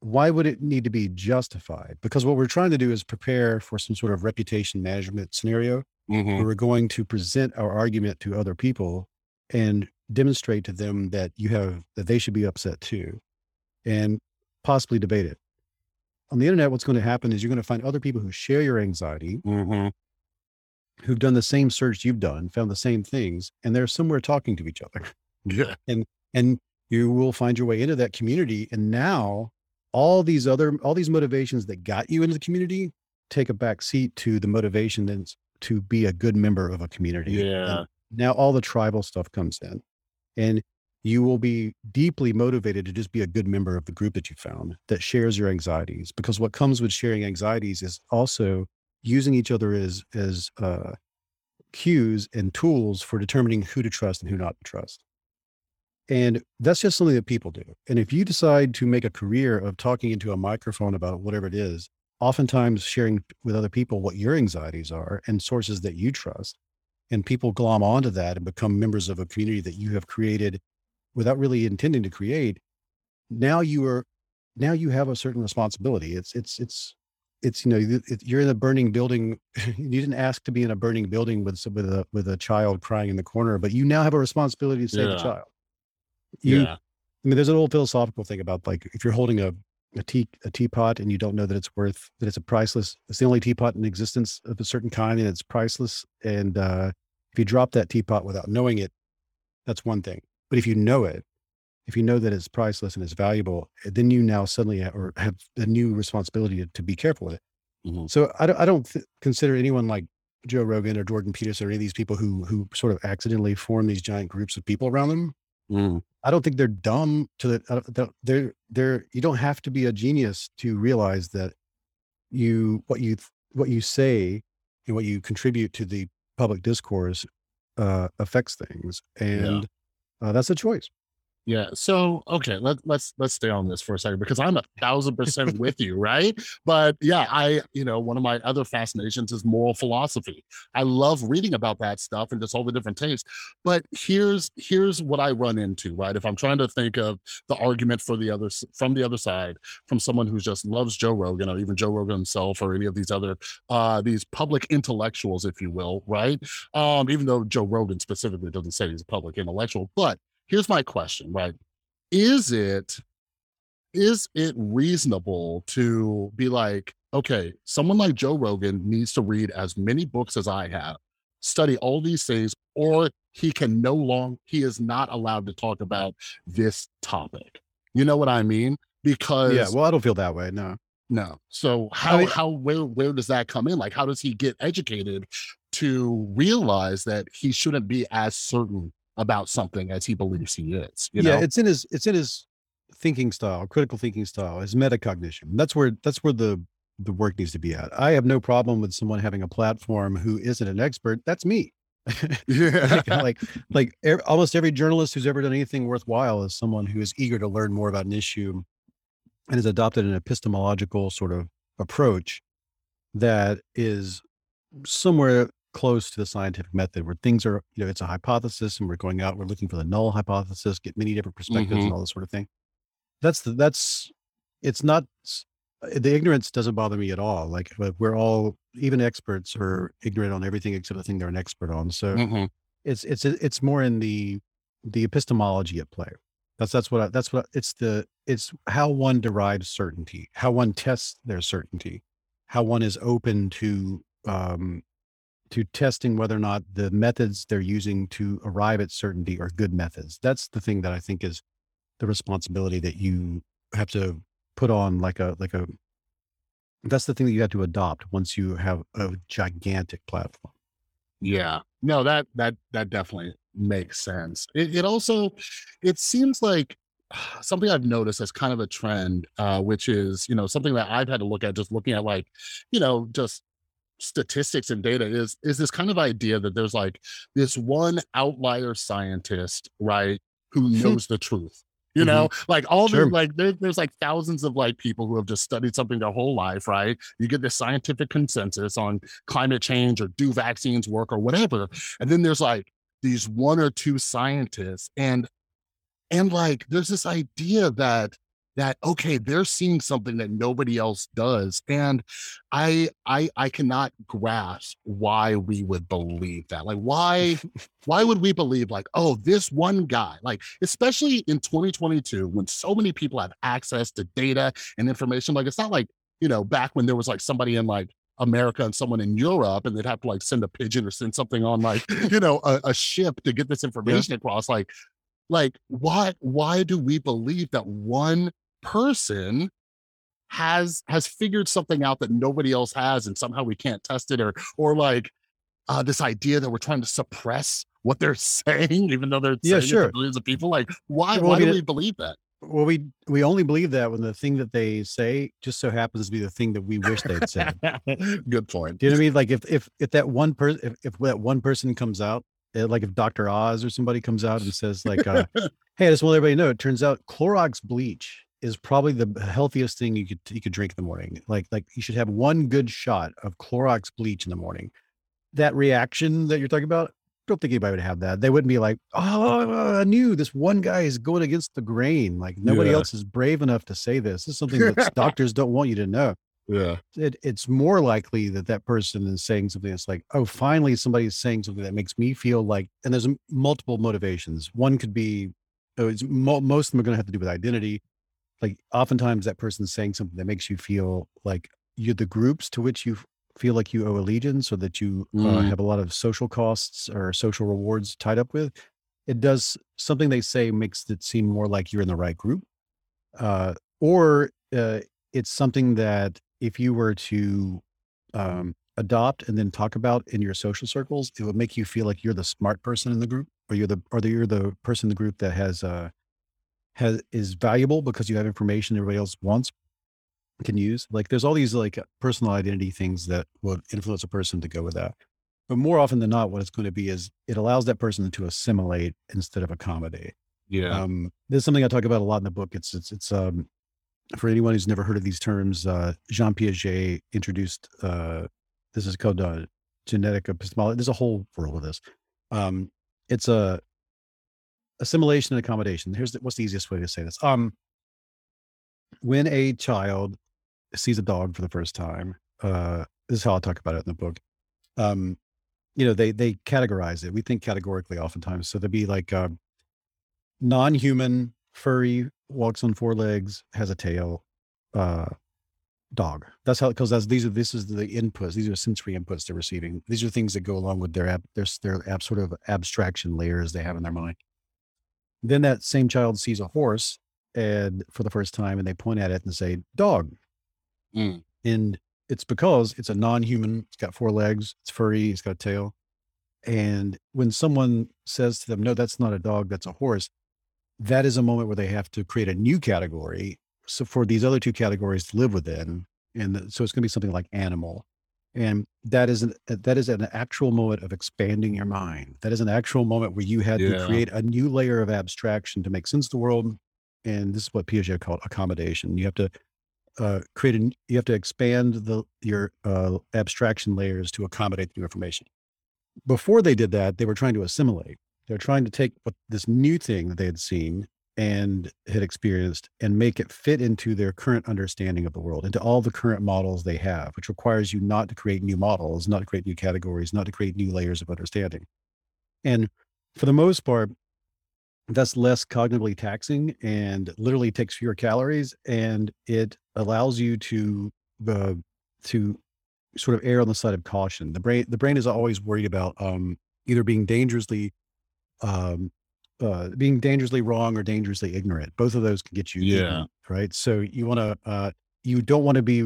why would it need to be justified? Because what we're trying to do is prepare for some sort of reputation management scenario Mhm. where we're going to present our argument to other people and demonstrate to them that you have that they should be upset too and possibly debate it. On the internet, what's going to happen is you're going to find other people who share your anxiety, Mhm. Who've done the same search you've done, found the same things, and they're somewhere talking to each other. Yeah. and and you will find your way into that community and now all these other all these motivations that got you into the community take a back seat to the motivation that's to be a good member of a community And Yeah. now all the tribal stuff comes in and you will be deeply motivated to just be a good member of the group that you found that shares your anxieties because what comes with sharing anxieties is also using each other as as uh, cues and tools for determining who to trust and who not to trust and that's just something that people do. And if you decide to make a career of talking into a microphone about whatever it is, oftentimes sharing with other people what your anxieties are and sources that you trust, and people glom onto that and become members of a community that you have created without really intending to create, now you are now you have a certain responsibility. It's it's it's it's you know it, you're in a burning building. you didn't ask to be in a burning building with with a with a child crying in the corner, but you now have a responsibility to save the Yeah. child. You, yeah. I mean, there's an old philosophical thing about like if you're holding a a tea a teapot and you don't know that it's worth that it's a priceless. It's the only teapot in existence of a certain kind, and it's priceless. And uh, if you drop that teapot without knowing it, that's one thing. But if you know it, if you know that it's priceless and it's valuable, eh, then you now suddenly ha- or have a new responsibility to, to be careful with it. Mhm. So I don't, I don't th- consider anyone like Joe Rogan or Jordan Peterson or any of these people who who sort of accidentally form these giant groups of people around them. Mm. I don't think they're dumb to the, I don't- don't- they're, they're, you don't have to be a genius to realize that you, what you, what you say and what you contribute to the public discourse, uh, affects things. And, uh, that's a choice. Yeah. So okay, let, let's let's stay on this for a second because I'm a thousand percent with you, right? But yeah, I you know one of my other fascinations is moral philosophy. I love reading about that stuff and just all the different takes. But here's here's what I run into, right? If I'm trying to think of the argument for the other from the other side, from someone who just loves Joe Rogan or even Joe Rogan himself or any of these other uh these public intellectuals, if you will, right? Um, even though Joe Rogan specifically doesn't say he's a public intellectual, but here's my question, right? Is it is it reasonable to be like, okay, someone like Joe Rogan needs to read as many books as I have, study all these things, or he can no longer he is not allowed to talk about this topic. You know what I mean? Because Yeah. Well, I don't feel that way. No. no. So how mean- how where where does that come in? Like how does he get educated to realize that he shouldn't be as certain about something as he believes he is? You yeah. know? It's in his, it's in his thinking style, critical thinking style, his metacognition. That's where, that's where the, the work needs to be at. I have no problem with someone having a platform who isn't an expert. That's me. yeah. like, like, like almost every journalist who's ever done anything worthwhile is someone who is eager to learn more about an issue and has adopted an epistemological sort of approach that is somewhere close to the scientific method where things are, you know, it's a hypothesis and we're going out, we're looking for the null hypothesis, get many different perspectives and all this sort of thing. That's the, that's, it's not, uh, the ignorance doesn't bother me at all. Like we're all, even experts are ignorant on everything except the thing they're an expert on. So Mhm. it's it's it's more in the the epistemology at play. That's that's what I, that's what I- it's the it's how one derives certainty, how one tests their certainty, how one is open to um to testing whether or not the methods they're using to arrive at certainty are good methods. That's the thing that I think is the responsibility that you have to put on like a like a that's the thing that you have to adopt once you have a gigantic platform. Yeah. No, that that that definitely makes sense. It, it also it seems like something I've noticed as kind of a trend, uh, which is, you know, something that I've had to look at just looking at like, you know, just statistics and data is is this kind of idea that there's like this one outlier scientist, right, who hmm. knows the truth. You mm-hmm. know, like all the like there, there's like thousands of like people who have just studied something their whole life, right? You get this scientific consensus on climate change or do vaccines work or whatever. And then there's like these one or two scientists and and like there's this idea that that okay they're seeing something that nobody else does and i i i cannot grasp why we would believe that like why why would we believe like oh this one guy like especially in 2022 when so many people have access to data and information like it's not like you know back when there was like somebody in like America and someone in Europe, and they'd have to like send a pigeon or send something on like you know a, a ship to get this information across. Like, like why why do we believe that one person has has figured something out that nobody else has, and somehow we can't test it, or or like uh, this idea that we're trying to suppress what they're saying, even though they're Yeah, saying it sure. to millions of people. Like, why Well, why mean, do we believe that? Well, we we only believe that when the thing that they say just so happens to be the thing that we wish they'd said. Good point. Do you know what I mean? Like if if if that one person if, if that one person comes out, eh, like if Dr. Oz or somebody comes out and says like, uh, "Hey, I just want everybody to know," it turns out Clorox bleach is probably the healthiest thing you could you could drink in the morning. Like like you should have one good shot of Clorox bleach in the morning. That reaction that you're talking about, don't think anybody would have that. They wouldn't be like, "Oh, I knew this one guy is going against the grain. Like nobody Yeah. else is brave enough to say this. This is something that doctors don't want you to know." Yeah. It, it's more likely that that person is saying something that's like, "Oh, finally, somebody's saying something that makes me feel like." And there's multiple motivations. One could be, oh, it's mo- most of them are going to have to do with identity. Like oftentimes, that person's saying something that makes you feel like you're the groups to which you feel like you owe allegiance, or that you uh, Mm. have a lot of social costs or social rewards tied up with. It does something they say makes it seem more like you're in the right group, uh, or uh, it's something that if you were to um, adopt and then talk about in your social circles, it would make you feel like you're the smart person in the group, or you're the or that you're the person in the group that has uh has is valuable because you have information everybody else wants can use. Like there's all these like personal identity things that would influence a person to go with that. But more often than not, what it's going to be is it allows that person to assimilate instead of accommodate. Yeah. Um, this is something I talk about a lot in the book. It's it's it's um for anyone who's never heard of these terms, uh, Jean Piaget introduced uh, this is called uh, genetic epistemology. There's a whole world of this. Um, it's a assimilation and accommodation. Here's the, what's the easiest way to say this. Um, when a child sees a dog for the first time, uh, this is how I talk about it in the book. Um, you know, they they categorize it. We think categorically oftentimes. So there'd be like um, non-human, furry, walks on four legs, has a tail, uh, dog. That's how because these are this is the inputs. These are sensory inputs they're receiving. These are things that go along with their their their sort of abstraction layers they have in their mind. Then that same child sees a horse and for the first time, and they point at it and say dog, Mm. and it's because it's a non-human. It's got four legs. It's furry. It's got a tail. And when someone says to them, "No, that's not a dog. That's a horse," that is a moment where they have to create a new category. So for these other two categories to live within, and so it's going to be something like animal, and that is an that is an actual moment of expanding your mind. That is an actual moment where you had to create a new layer of abstraction to make sense of the world. And this is what Piaget called accommodation. You have to uh, create a, you have to expand the your uh, abstraction layers to accommodate the new information. Before they did that, they were trying to assimilate. They're trying to take what this new thing that they had seen and had experienced and make it fit into their current understanding of the world, into all the current models they have, which requires you not to create new models, not to create new categories, not to create new layers of understanding. And for the most part, that's less cognitively taxing and literally takes fewer calories and it allows you to uh, to sort of err on the side of caution the brain the brain is always worried about um either being dangerously um uh being dangerously wrong or dangerously ignorant both of those can get you Yeah. right so you want to uh you don't want to be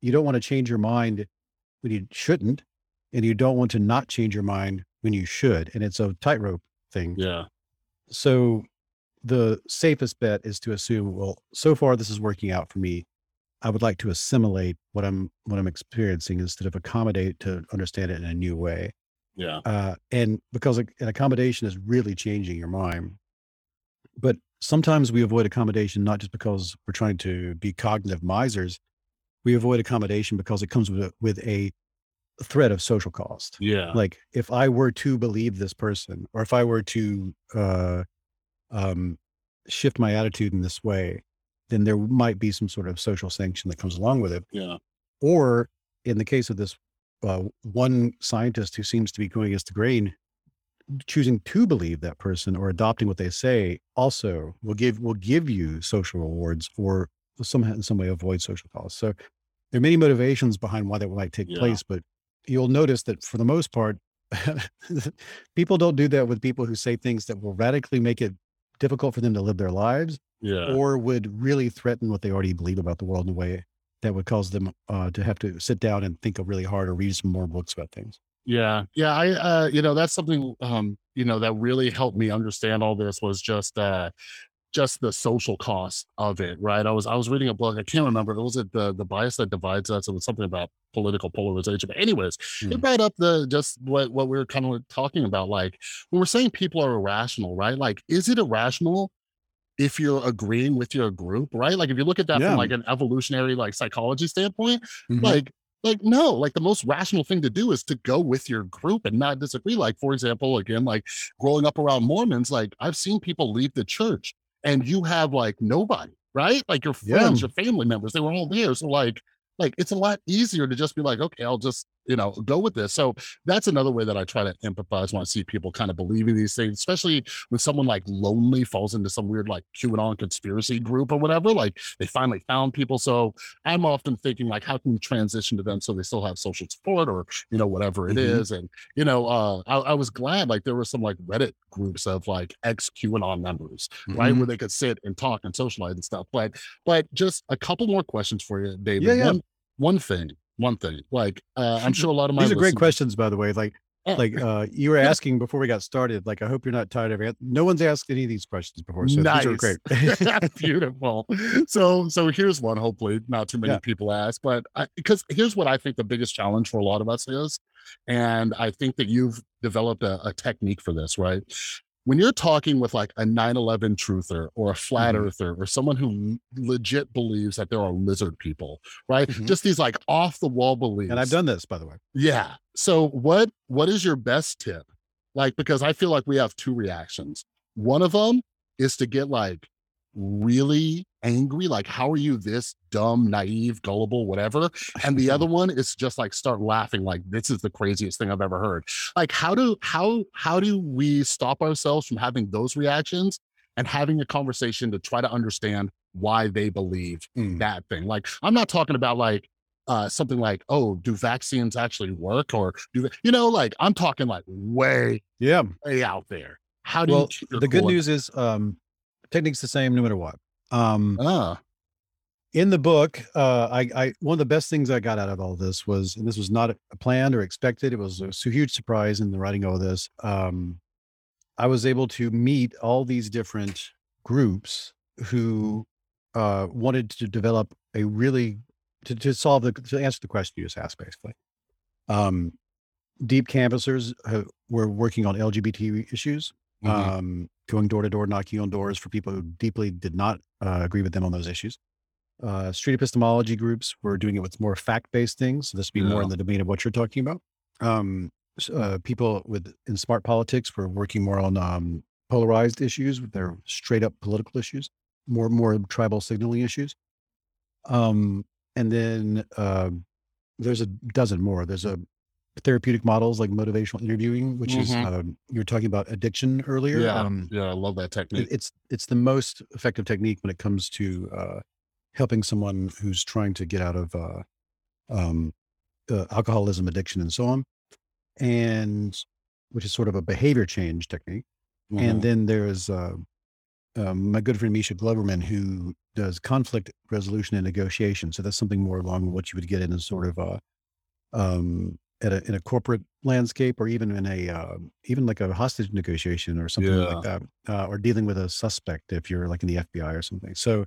you don't want to change your mind when you shouldn't and you don't want to not change your mind when you should and it's a tightrope thing Yeah. so the safest bet is to assume, well, so far this is working out for me. I would like to assimilate what I'm what I'm experiencing instead of accommodate to understand it in a new way. Yeah. Uh, and because a- an accommodation is really changing your mind, but sometimes we avoid accommodation not just because we're trying to be cognitive misers. We avoid accommodation because it comes with a, with a threat of social cost Yeah. like if i were to believe this person or if i were to uh um shift my attitude in this way then there might be some sort of social sanction that comes along with it Yeah. or in the case of this uh, one scientist who seems to be going against the grain choosing to believe that person or adopting what they say also will give will give you social rewards or somehow in some way avoid social costs so there are many motivations behind why that might take Yeah. place but you'll notice that for the most part people don't do that with people who say things that will radically make it difficult for them to live their lives Yeah. or would really threaten what they already believe about the world in a way that would cause them uh, to have to sit down and think really hard or read some more books about things. Yeah. Yeah. I, uh, you know, that's something, um, you know, that really helped me understand all this was just, uh, just the social cost of it, right? I was I was reading a book. I can't remember. It was it the the bias that divides us. It was something about political polarization. But anyways, it Mm. brought up the just what what we were kind of talking about. Like when we're saying people are irrational, right? Like, is it irrational if you're agreeing with your group, right? Like if you look at that Yeah. from like an evolutionary like psychology standpoint, Mhm. like like no like the most rational thing to do is to go with your group and not disagree like for example again like growing up around mormons like i've seen people leave the church and you have like nobody right like your friends Yeah. your family members they were all there so like like it's a lot easier to just be like okay i'll just you know go with this so that's another way that i try to empathize when i see people kind of believing these things especially when someone like lonely falls into some weird like qanon conspiracy group or whatever like they finally found people so i'm often thinking like how can we transition to them so they still have social support or you know whatever it is, Mhm. and you know uh I, I was glad like there were some like reddit groups of like ex qanon members right Mhm. where they could sit and talk and socialize and stuff but but just a couple more questions for you david Yeah, yeah. one one thing one thing like uh i'm sure a lot of my These are great questions, by the way. Like, like uh, you were asking before we got started. Like, I hope you're not tired of it. No one's asked any of these questions before, so these are great. Beautiful. So, so here's one. Hopefully, not too many Yeah. people ask, but because here's what I think the biggest challenge for a lot of us is, and I think that you've developed a, a technique for this, right? When you're talking with like a 9/11 truther or a flat Mhm. earther or someone who legit believes that there are lizard people, right? Mhm. Just these like off the wall beliefs. and I've done this, by the way. Yeah. So what what is your best tip? Like because I feel like we have two reactions. One of them is to get like really angry like how are you this dumb, naive, gullible, whatever? And the other one is just like start laughing like this is the craziest thing I've ever heard. Like how do how how do we stop ourselves from having those reactions and having a conversation to try to understand why they believe Mm. that thing? Like I'm not talking about like uh, something like, oh, do vaccines actually work? Or do you know, like I'm talking like way, Yeah. way out there. How do you Well, the good news is, um, technique's the same no matter what. Um, Ah, in the book, uh, I, I one of the best things I got out of all this was, and this was not planned or expected. It was a huge surprise in the writing of all this. Um, I was able to meet all these different groups who uh, wanted to develop a really to, to solve the to answer the question you just asked, basically. Um, deep canvassers uh, were working on LGBT issues mhm. um, going door to door, knocking on doors for people who deeply did not uh, agree with them on those issues. Uh, street epistemology groups were doing it with more fact based things. So this would be more in the domain of what you're talking about. Um, uh, people with in smart politics were working more on um, polarized issues with their straight up political issues, more more tribal signaling issues. Um, and then uh, there's a dozen more. There's a therapeutic models like motivational interviewing, which is Mhm. um, you were talking about addiction earlier. yeah, Um, yeah, I love that it- technique. it's it's the most effective technique when it comes to uh, helping someone who's trying to get out of uh, um, uh, alcoholism, addiction, and so on, and which is sort of a behavior change technique. And then there's uh, um, my good friend Misha Glouberman, who does conflict resolution and negotiation. So that's something more along what you would get in a sort of a, um, at a, in a corporate landscape, or even in a uh, even like a hostage negotiation or something Yeah. like that, uh, or dealing with a suspect if you're like in the FBI or something. So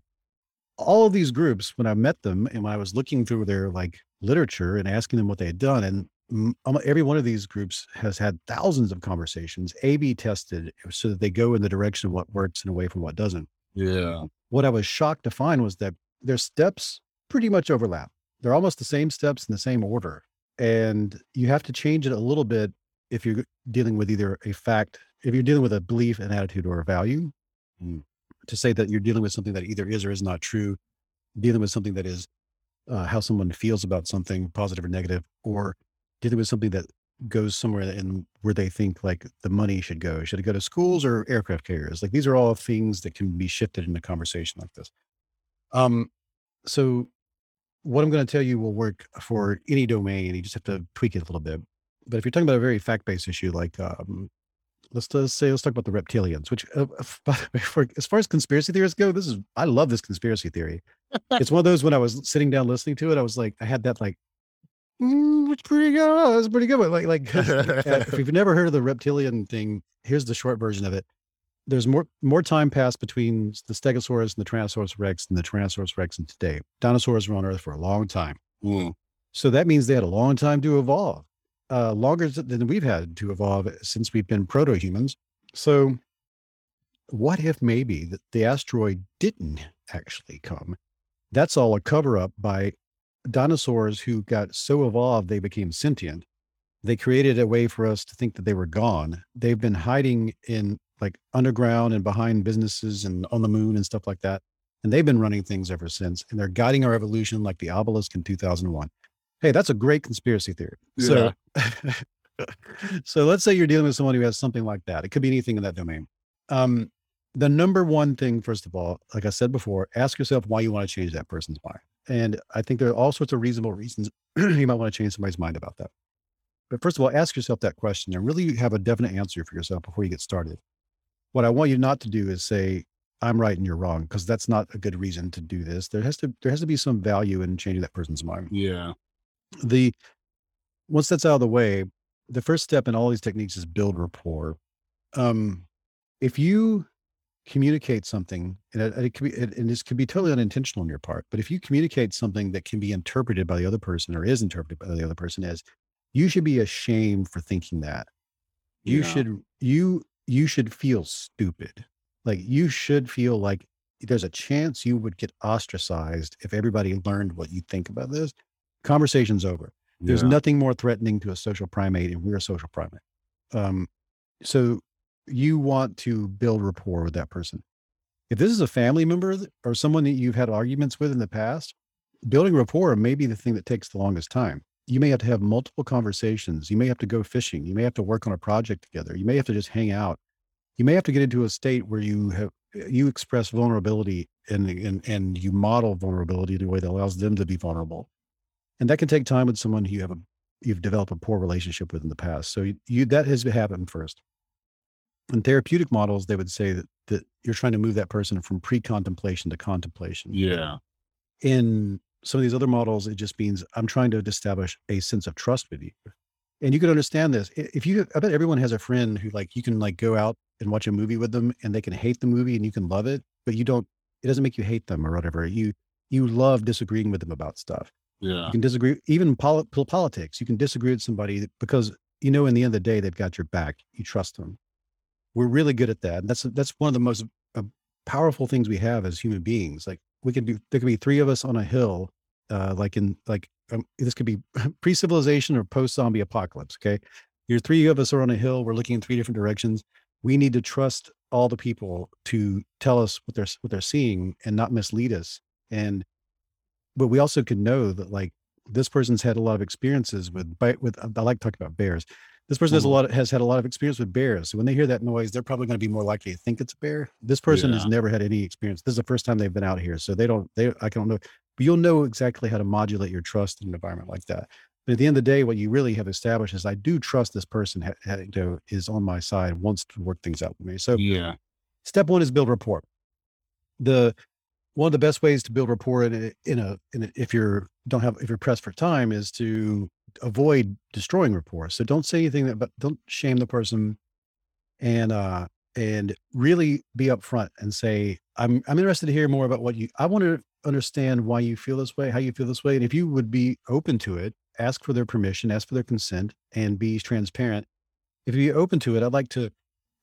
all of these groups, when I met them and when I was looking through their like literature and asking them what they had done, and mm, almo- every one of these groups has had thousands of conversations, A/B tested, so that they go in the direction of what works and away from what doesn't. yeah, What I was shocked to find was that their steps pretty much overlap. They're almost the same steps in the same order, and you have to change it a little bit if you're dealing with either a fact, if you're dealing with a belief, an attitude, or a value. Mm. To say that you're dealing with something that either is or is not true, dealing with something that is uh, how someone feels about something, positive or negative, or dealing with something that goes somewhere in where they think like the money should go. Should it go to schools or aircraft carriers? Like these are all things that can be shifted in a conversation like this. Um, so what I'm going to tell you will work for any domain. You just have to tweak it a little bit. But if you're talking about a very fact-based issue, like um, let's just say let's talk about the reptilians. Which, uh, by the way, for, as far as conspiracy theories go, this is I love this conspiracy theory. it's one of those when I was sitting down listening to it, I was like, I had that like, mm, it's pretty good. That's pretty good. Like, like if you've never heard of the reptilian thing, here's the short version of it. There's more more time passed between the Stegosaurus and the Tyrannosaurus Rex than the Tyrannosaurus Rex and today. Dinosaurs were on Earth for a long time. Mm. So that means they had a long time to evolve, uh, longer than we've had to evolve since we've been proto humans. So, what if maybe that the asteroid didn't actually come? That's all a cover up by dinosaurs who got so evolved they became sentient. They created a way for us to think that they were gone. They've been hiding in like underground and behind businesses and on the moon and stuff like that. And they've been running things ever since. And they're guiding our evolution like the obelisk in 2001. Hey, that's a great conspiracy theory. So, so let's say you're dealing with someone who has something like that. It could be anything in that domain. Um, the number one thing, first of all, like I said before, ask yourself why you want to change that person's mind. And I think there are all sorts of reasonable reasons you might want to change somebody's mind about that. But first of all, ask yourself that question and really have a definite answer for yourself before you get started. What I want you not to do is say, I'm right and you're wrong, because that's not a good reason to do this. There has to there has to be some value in changing that person's mind. Yeah. The once that's out of the way, the first step in all these techniques is build rapport. Um, if you communicate something, and it, it, be, and this could be totally unintentional on your part, but if you communicate something that can be interpreted by the other person or is interpreted by the other person as, you should be ashamed for thinking that. You yeah. should you you should feel stupid. Like you should feel like there's a chance you would get ostracized if everybody learned what you think about this. Conversation's over. There's yeah. nothing more threatening to a social primate, and we're a social primate. Um, so you want to build rapport with that person. If this is a family member or someone that you've had arguments with in the past, building rapport may be the thing that takes the longest time. You may have to have multiple conversations. You may have to go fishing. You may have to work on a project together. You may have to just hang out. You may have to get into a state where you have eh, you express vulnerability and and and you model vulnerability in a way that allows them to be vulnerable. And that can take time with someone who you have a you've developed a poor relationship with in the past. So you, you that has happened first in therapeutic models, they would say that, that you're trying to move that person from pre-contemplation to contemplation. Yeah. In some of these other models, it just means I'm trying to establish a sense of trust with you. And you can understand this. If you, I bet everyone has a friend who like, you can like go out and watch a movie with them and they can hate the movie and you can love it, but you don't, it doesn't make you hate them or whatever. You, you love disagreeing with them about stuff. Yeah. You can disagree, even poli- politics. You can disagree with somebody because you know, in the end of the day, they've got your back. You trust them. We're really good at that. And That's that's one of the most uh, powerful things we have as human beings. Like we can do there could be three of us on a hill, uh, like in like um, this could be pre-civilization or post-zombie apocalypse. Okay, you're three of us are on a hill. We're looking in three different directions. We need to trust all the people to tell us what they're what they're seeing and not mislead us. And but we also can know that like this person's had a lot of experiences with with I like talking about bears this person has a mm-hmm. lot of, has had a lot of experience with bears. So when they hear that noise, they're probably going to be more likely to think it's a bear. This person yeah. has never had any experience. This is the first time they've been out here, so they don't. They I don't know, but you'll know exactly how to modulate your trust in an environment like that. But at the end of the day, what you really have established is I do trust this person ha- ha- to, is on my side, wants to work things out with me. So yeah, step one is build rapport. The one of the best ways to build rapport in a, in a, in a if you're don't have if you're pressed for time is to avoid destroying rapport. So don't say anything that, but don't shame the person and, uh, and really be upfront and say, I'm, I'm interested to hear more about what you, I want to understand why you feel this way, how you feel this way. And if you would be open to it, ask for their permission, ask for their consent and be transparent. If you're open to it, I'd like to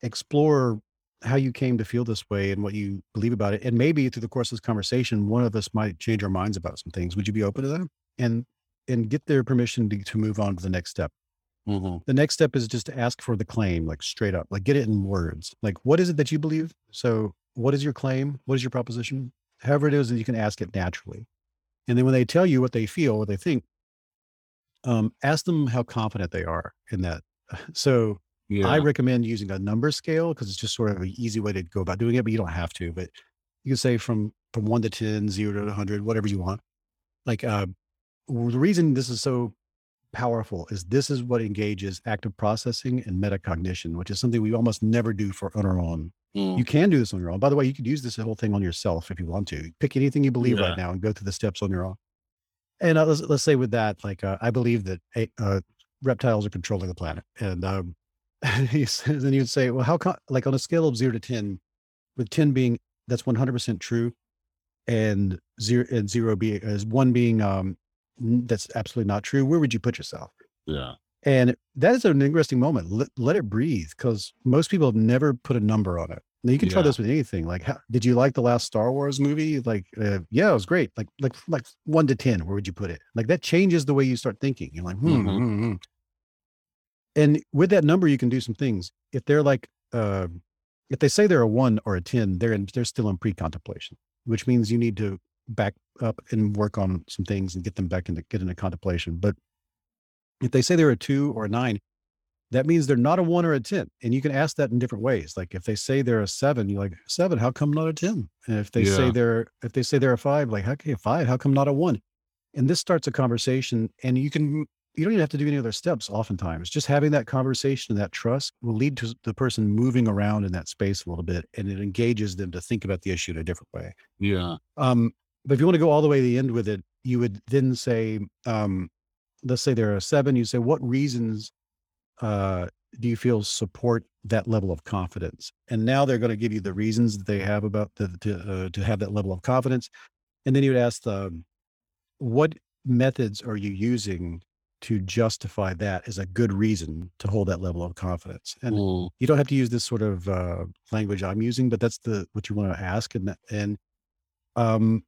explore how you came to feel this way and what you believe about it. And maybe through the course of this conversation, one of us might change our minds about some things. Would you be open to that? And and get their permission to, to move on to the next step. Mm-hmm. The next step is just to ask for the claim, like straight up, like get it in words. Like, what is it that you believe? So, what is your claim? What is your proposition? However, it is that you can ask it naturally. And then when they tell you what they feel, what they think, um, ask them how confident they are in that. So, yeah. I recommend using a number scale because it's just sort of an easy way to go about doing it, but you don't have to. But you can say from from one to 10, zero to 100, whatever you want. Like, uh, the reason this is so powerful is this is what engages active processing and metacognition, which is something we almost never do for on our own. Mm. You can do this on your own. By the way, you could use this whole thing on yourself if you want to. Pick anything you believe yeah. right now and go through the steps on your own. And uh, let's, let's say with that, like uh, I believe that uh, reptiles are controlling the planet, and um, then you'd say, well, how come? Like on a scale of zero to ten, with ten being that's one hundred percent true, and zero and zero being as one being um, that's absolutely not true. Where would you put yourself? Yeah. And that is an interesting moment. Let, let it breathe because most people have never put a number on it. Now you can try Yeah. this with anything. Like, how, did you like the last Star Wars movie? Like, uh, yeah, it was great. Like, like, like one to ten. Where would you put it? Like that changes the way you start thinking. You're like, hmm, Mhm. hmm, hmm. And with that number, you can do some things. If they're like, uh, if they say they're a one or a ten, they're in, they're still in pre-contemplation, which means you need to back up and work on some things and get them back into get into contemplation. But if they say they're a two or a nine, that means they're not a one or a 10. And you can ask that in different ways. Like if they say they're a seven, you're like, seven, how come not a 10? And if they say they're, if they say they're a five, like, okay, five, how come not a one? And this starts a conversation and you can, you don't even have to do any other steps oftentimes. Just having that conversation and that trust will lead to the person moving around in that space a little bit and it engages them to think about the issue in a different way. Yeah. Um, but if you want to go all the way to the end with it, you would then say, um, let's say there are seven, you say, what reasons uh, do you feel support that level of confidence? And now they're going to give you the reasons that they have about the, to, uh, to have that level of confidence. And then you would ask them, what methods are you using to justify that as a good reason to hold that level of confidence? And Mm, you don't have to use this sort of uh, language I'm using, but that's the what you want to ask. And that- and um,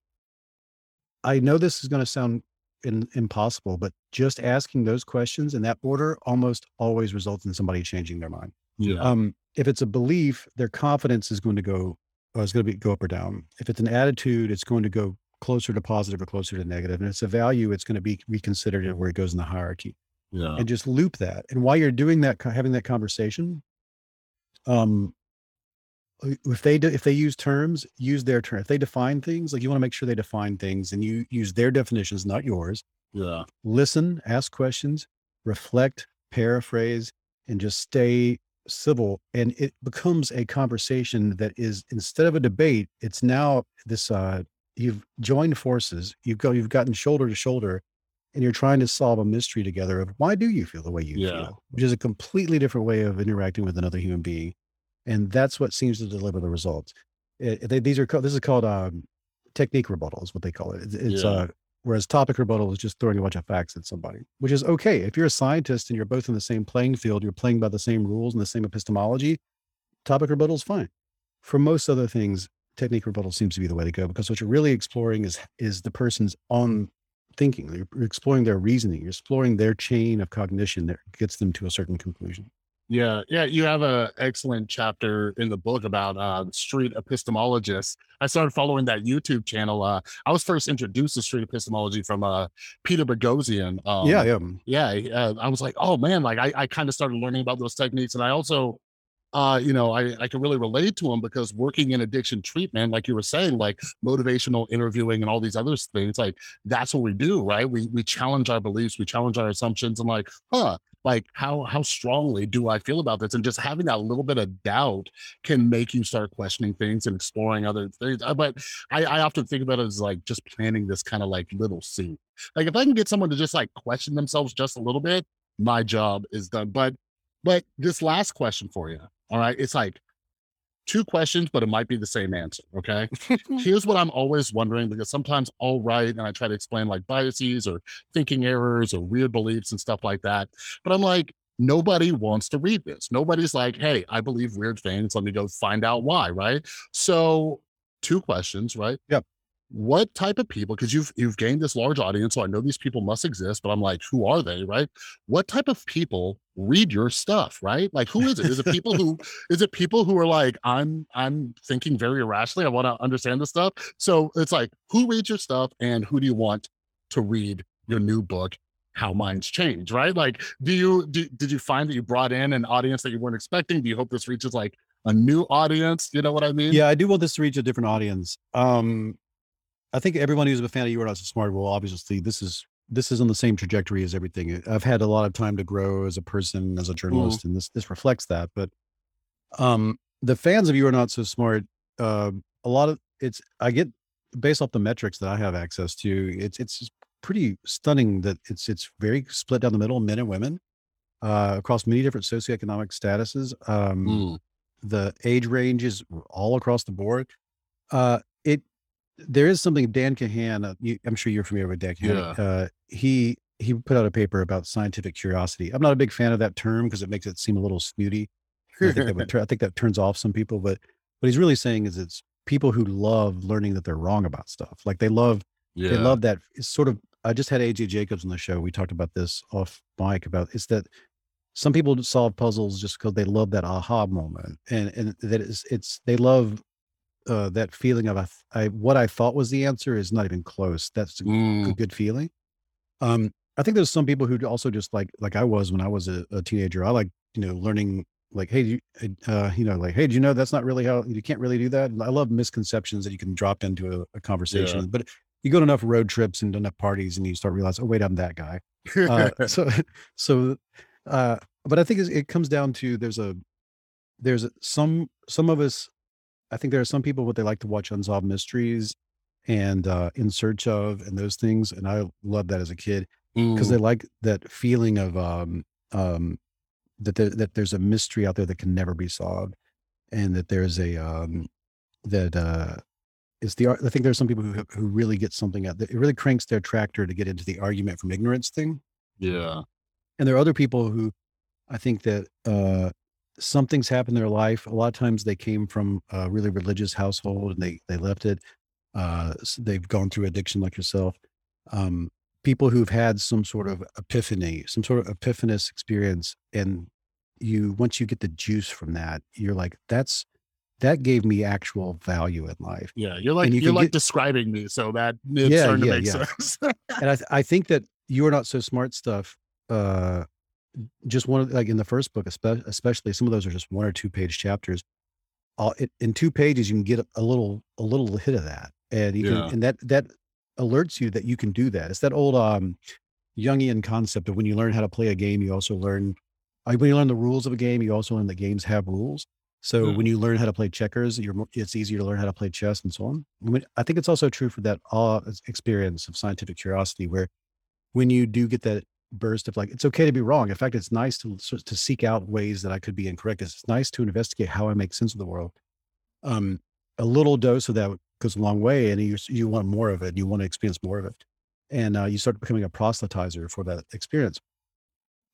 I know this is going to sound in, impossible, but just asking those questions in that order almost always results in somebody changing their mind. yeah. Um, if it's a belief, their confidence is going to go uh, is going to be go up or down. If it's an attitude, it's going to go closer to positive or closer to negative. And it's a value, it's going to be reconsidered at where it goes in the hierarchy yeah. and just loop that. And while you're doing that, having that conversation, um, if they do, if they use terms, use their term. If they define things, like you want to make sure they define things, and you use their definitions, not yours. Yeah. Listen, ask questions, reflect, paraphrase, and just stay civil. And it becomes a conversation that is instead of a debate, it's now this. uh You've joined forces. You've go. You've gotten shoulder to shoulder and you're trying to solve a mystery together of why do you feel the way you Yeah. feel, which is a completely different way of interacting with another human being, and that's what seems to deliver the results. It- they- these are called, this is called um, technique rebuttal, is what they call it. It's, it's Yeah. uh, whereas topic rebuttal is just throwing a bunch of facts at somebody, which is okay if you're a scientist and you're both in the same playing field, you're playing by the same rules and the same epistemology. Topic rebuttal is fine. For most other things, technique rebuttal seems to be the way to go because what you're really exploring is is the person's own thinking. You're exploring their reasoning. You're exploring their chain of cognition that gets them to a certain conclusion. Yeah, yeah, you have an excellent chapter in the book about uh street epistemologists. I started following that YouTube channel. Uh I was first introduced to street epistemology from uh Peter Boghossian. Um yeah, yeah. yeah, I was like, oh man, like I, I kind of started learning about those techniques, and I also, uh, you know, I I can really relate to them because working in addiction treatment, like you were saying, like motivational interviewing and all these other things, like that's what we do, right? We we challenge our beliefs, we challenge our assumptions, and like, huh, like how how strongly do I feel about this? And just having that little bit of doubt can make you start questioning things and exploring other things. Uh, But I, I often think about it as like just planting this kind of like little seed. Like if I can get someone to just like question themselves just a little bit, my job is done. But but this last question for you, all right, it's like two questions, but it might be the same answer. Okay. Here's what I'm always wondering because sometimes I'll write and I try to explain like biases or thinking errors or weird beliefs and stuff like that. But I'm like, nobody wants to read this. Nobody's like, hey, I believe weird things. Let me go find out why. Right. So, two questions, right? Yep. What type of people, because you've you've gained this large audience, so I know these people must exist, but I'm like, who are they, right? What type of people read your stuff, right? Like who is it? Is it people who is it people who are like, I'm I'm thinking very irrationally, I want to understand this stuff. So it's like, who reads your stuff and who do you want to read your new book? How minds change, right? Like, do you do, did you find that you brought in an audience that you weren't expecting? Do you hope this reaches like a new audience? You know what I mean? Yeah, I do want this to reach a different audience. Um, I think everyone who's a fan of You Are Not So Smart will obviously this is this is on the same trajectory as everything. I've had a lot of time to grow as a person, as a journalist, and this this reflects that. But um, the fans of You Are Not So Smart, uh, a lot of it's I get based off the metrics that I have access to. It's it's pretty stunning that it's it's very split down the middle, men and women, uh, across many different socioeconomic statuses. Um, Mm, the age range is all across the board. Uh, there is something Dan Kahan. Uh, you, I'm sure you're familiar with Dan Kahan. Yeah. Uh, he he put out a paper about scientific curiosity. I'm not a big fan of that term because it makes it seem a little snooty. I think that would I think that turns off some people. But what he's really saying is it's people who love learning that they're wrong about stuff. Like they love Yeah. they love that it's sort of I just had AJ Jacobs on the show. We talked about this off mic about it's that some people solve puzzles just because they love that aha moment. And and that is it's they love uh that feeling of I, I what I thought was the answer is not even close. That's a Mm, good, good feeling. Um I think there's some people who also just like like I was when I was a, a teenager. I like, you know, learning like, hey, you, uh, you know, like, hey, do you know that's not really how you can't really do that? And I love misconceptions that you can drop into a, a conversation. But you go to enough road trips and enough parties and you start realizing, oh, wait, I'm that guy. Uh, so, so, uh, but I think it comes down to there's a, there's some, some of us, I think there are some people what they like to watch unsolved mysteries and uh, in search of and those things. And I loved that as a kid because Mm, they like that feeling of um um that there, that there's a mystery out there that can never be solved and that there's a um that uh it's the I think there's some people who who really get something out that it really cranks their tractor to get into the argument from ignorance thing yeah. and there are other people who I think that uh something's happened in their life a lot of times they came from a really religious household and they they left it uh s- they've gone through addiction like yourself um people who've had some sort of epiphany some sort of epiphanous experience and you once you get the juice from that you're like that's that gave me actual value in life Yeah. You're like, you are like get- describing me. So that it's Yeah, starting to yeah, make yeah. sense. and I, th- I think that you are not so smart stuff uh just one of like in the first book especially some of those are just one or two page chapters all it, in two pages you can get a, little a little hit of that and you Yeah. can and that that alerts you that you can do that it's that old um jungian concept of when you learn how to play a game you also learn like when you learn the rules of a game you also learn that games have rules so Hmm. when you learn how to play checkers you're more, it's easier to learn how to play chess and so on I, mean, I think it's also true for that awe experience of scientific curiosity where when you do get that burst of like it's okay to be wrong. In fact it's nice to to seek out ways that i could be incorrect. It's nice to investigate how i make sense of the world. Um a little dose of that goes a long way and you you want more of it. You want to experience more of it. And uh, you start becoming a proselytizer for that experience.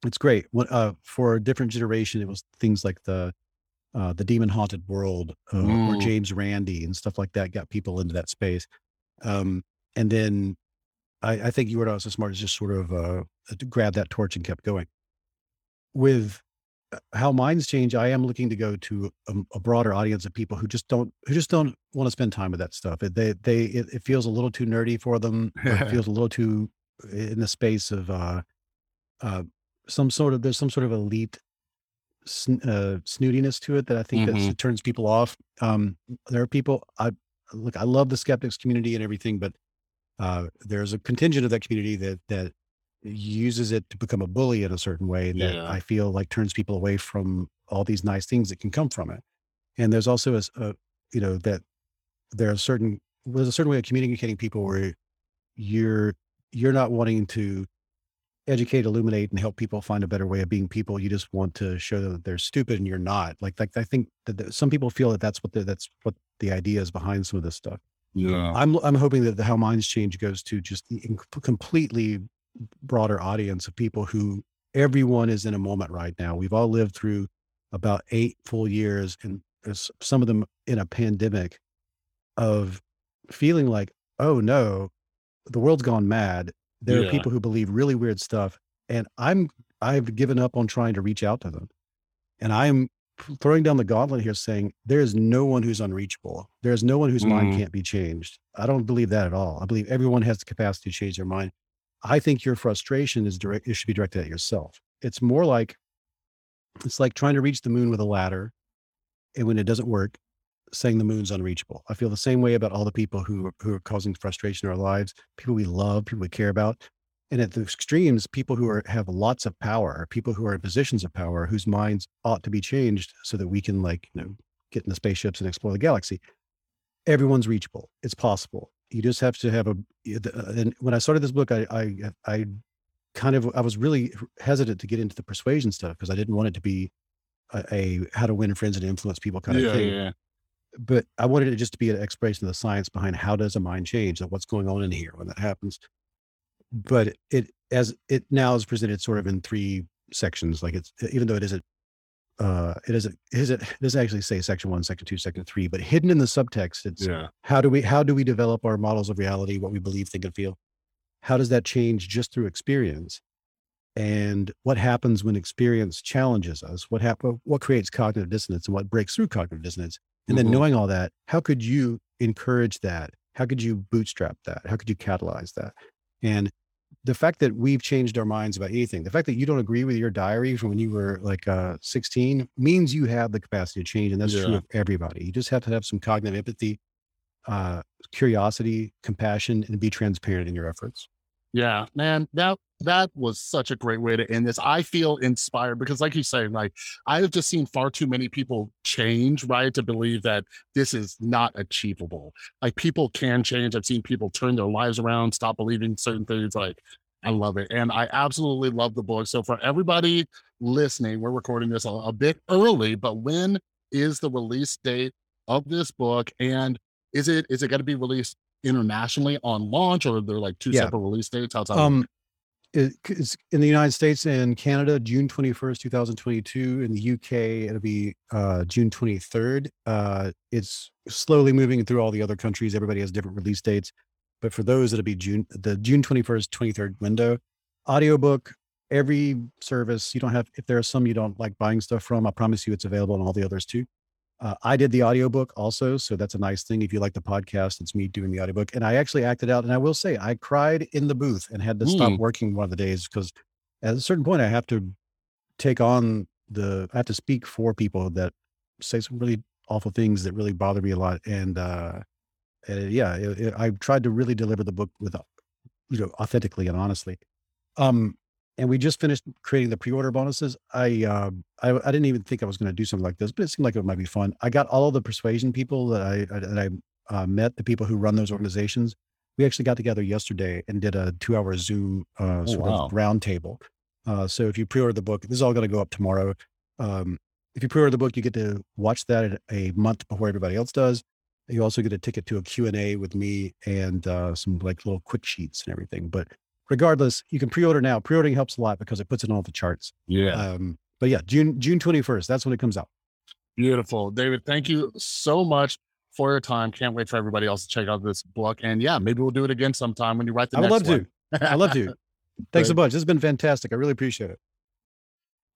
It's great. What uh, for a different generation it was things like the uh, the demon haunted world uh, or Mm. james randi and stuff like that got people into that space. Um and then I, I think you were also smart as just sort of uh, to grab that torch and kept going. With uh, how minds change, I am looking to go to a, a broader audience of people who just don't who just don't want to spend time with that stuff. It, they they it, it feels a little too nerdy for them. it feels a little too in the space of uh, uh, some sort of there's some sort of elite sn- uh, snootiness to it that I think Mhm. that turns people off. Um, there are people I look. I love the skeptics community and everything, but uh, there's a contingent of that community that that uses it to become a bully in a certain way that Yeah. I feel like turns people away from all these nice things that can come from it. And there's also a, you know that there are certain there's a certain way of communicating people where you're you're not wanting to educate, illuminate, and help people find a better way of being people. You just want to show them that they're stupid and you're not. Like like I think that that some people feel that that's what the, that's what the idea is behind some of this stuff. Yeah. I'm I'm hoping that the How Minds Change goes to just the completely broader audience of people who everyone is in a moment right now. We've all lived through about eight full years, and there's some of them in a pandemic of feeling like, oh no, the world's gone mad. There Yeah. are people who believe really weird stuff, and I'm I've given up on trying to reach out to them, and I'm throwing down the gauntlet here, saying there is no one who's unreachable. There is no one whose mind Mhm. can't be changed. I don't believe that at all. I believe everyone has the capacity to change their mind. I think your frustration is direct. It should be directed at yourself. It's more like it's like trying to reach the moon with a ladder, and when it doesn't work, saying the moon's unreachable. I feel the same way about all the people who are, who are causing frustration in our lives, people we love, people we care about. And at the extremes, people who are have lots of power, people who are in positions of power, whose minds ought to be changed so that we can like, you know, get in the spaceships and explore the galaxy. Everyone's reachable. It's possible. You just have to have a. Uh, and when I started this book, I I uh, I kind of I was really hesitant to get into the persuasion stuff because I didn't want it to be a, a how to win friends and influence people kind yeah, of thing yeah. but I wanted it just to be an exploration of the science behind how does a mind change and what's going on in here when that happens. But it as it now is presented sort of in three sections, like it's even though it isn't uh, it doesn't is it, it doesn't actually say section one, section two, section three, but hidden in the subtext, it's Yeah. how do we how do we develop our models of reality, what we believe, think, and feel? How does that change just through experience? And what happens when experience challenges us? What happen what creates cognitive dissonance and what breaks through cognitive dissonance? And then Mhm. knowing all that, how could you encourage that? How could you bootstrap that? How could you catalyze that? And the fact that we've changed our minds about anything, the fact that you don't agree with your diary from when you were like uh, 16 means you have the capacity to change. And that's true of everybody. You just have to have some cognitive empathy, uh, curiosity, compassion, and be transparent in your efforts. Yeah, man, that that was such a great way to end this. I feel inspired because, like you say, like I have just seen far too many people change, right, to believe that this is not achievable. Like people can change. I've seen people turn their lives around, stop believing certain things. Like I love it, and I absolutely love the book. So for everybody listening, we're recording this a, a bit early, but when is the release date of this book? And is it is it going to be released internationally on launch, or are there like two Yeah. separate release dates? How's that? Um, it's in the United States and Canada, June 21st, 2022. In the UK, it'll be uh, June 23rd. Uh, it's slowly moving through all the other countries. Everybody has different release dates. But for those, it'll be June, the June 21st, 23rd window. Audiobook, every service. You don't have, if there are some you don't like buying stuff from, I promise you it's available on all the others too. Uh, I did the audiobook also. So that's a nice thing. If you like the podcast, it's me doing the audiobook. And I actually acted out. And I will say, I cried in the booth and had to stop Mm. working one of the days because at a certain point, I have to take on the, I have to speak for people that say some really awful things that really bother me a lot. And, uh, and yeah, it, it- I tried to really deliver the book with, you know, authentically and honestly. Um, and we just finished creating the pre-order bonuses. I, um, I, I didn't even think I was going to do something like this, but it seemed like it might be fun. I got all of the persuasion people that I, that I uh, met, the people who run those organizations. We actually got together yesterday and did a two-hour Zoom uh, sort wow. of roundtable. Uh, so if you pre-order the book, this is all going to go up tomorrow. Um, if you pre-order the book, you get to watch that a month before everybody else does. You also get a ticket to a Q&A with me and uh, some like little quick sheets and everything. But regardless, you can pre-order now. Pre-ordering helps a lot because it puts it on all the charts. yeah. Um, but yeah, June June 21st, that's when it comes out. Beautiful. David, thank you so much for your time. Can't wait for everybody else to check out this book. And yeah, maybe we'll do it again sometime when you write the I would love one. to. I love to. Thanks a bunch. This has been fantastic. I really appreciate it.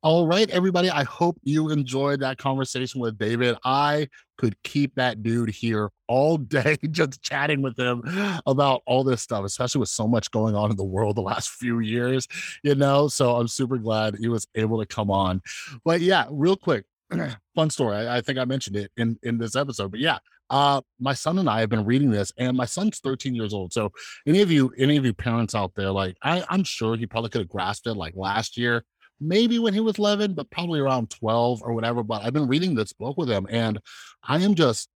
All right, everybody. I hope you enjoyed that conversation with David. I could keep that dude here all day just chatting with him about all this stuff, especially with so much going on in the world the last few years, you know. So I'm super glad he was able to come on. But yeah, real quick, fun story. I, I think I mentioned it in in this episode, but yeah. Uh, my son and I have been reading this, and my son's 13 years old. So, any of you, any of you parents out there, like I, I'm sure he probably could have grasped it like last year, maybe when he was 11, but probably around 12 or whatever. But I've been reading this book with him, and I am just,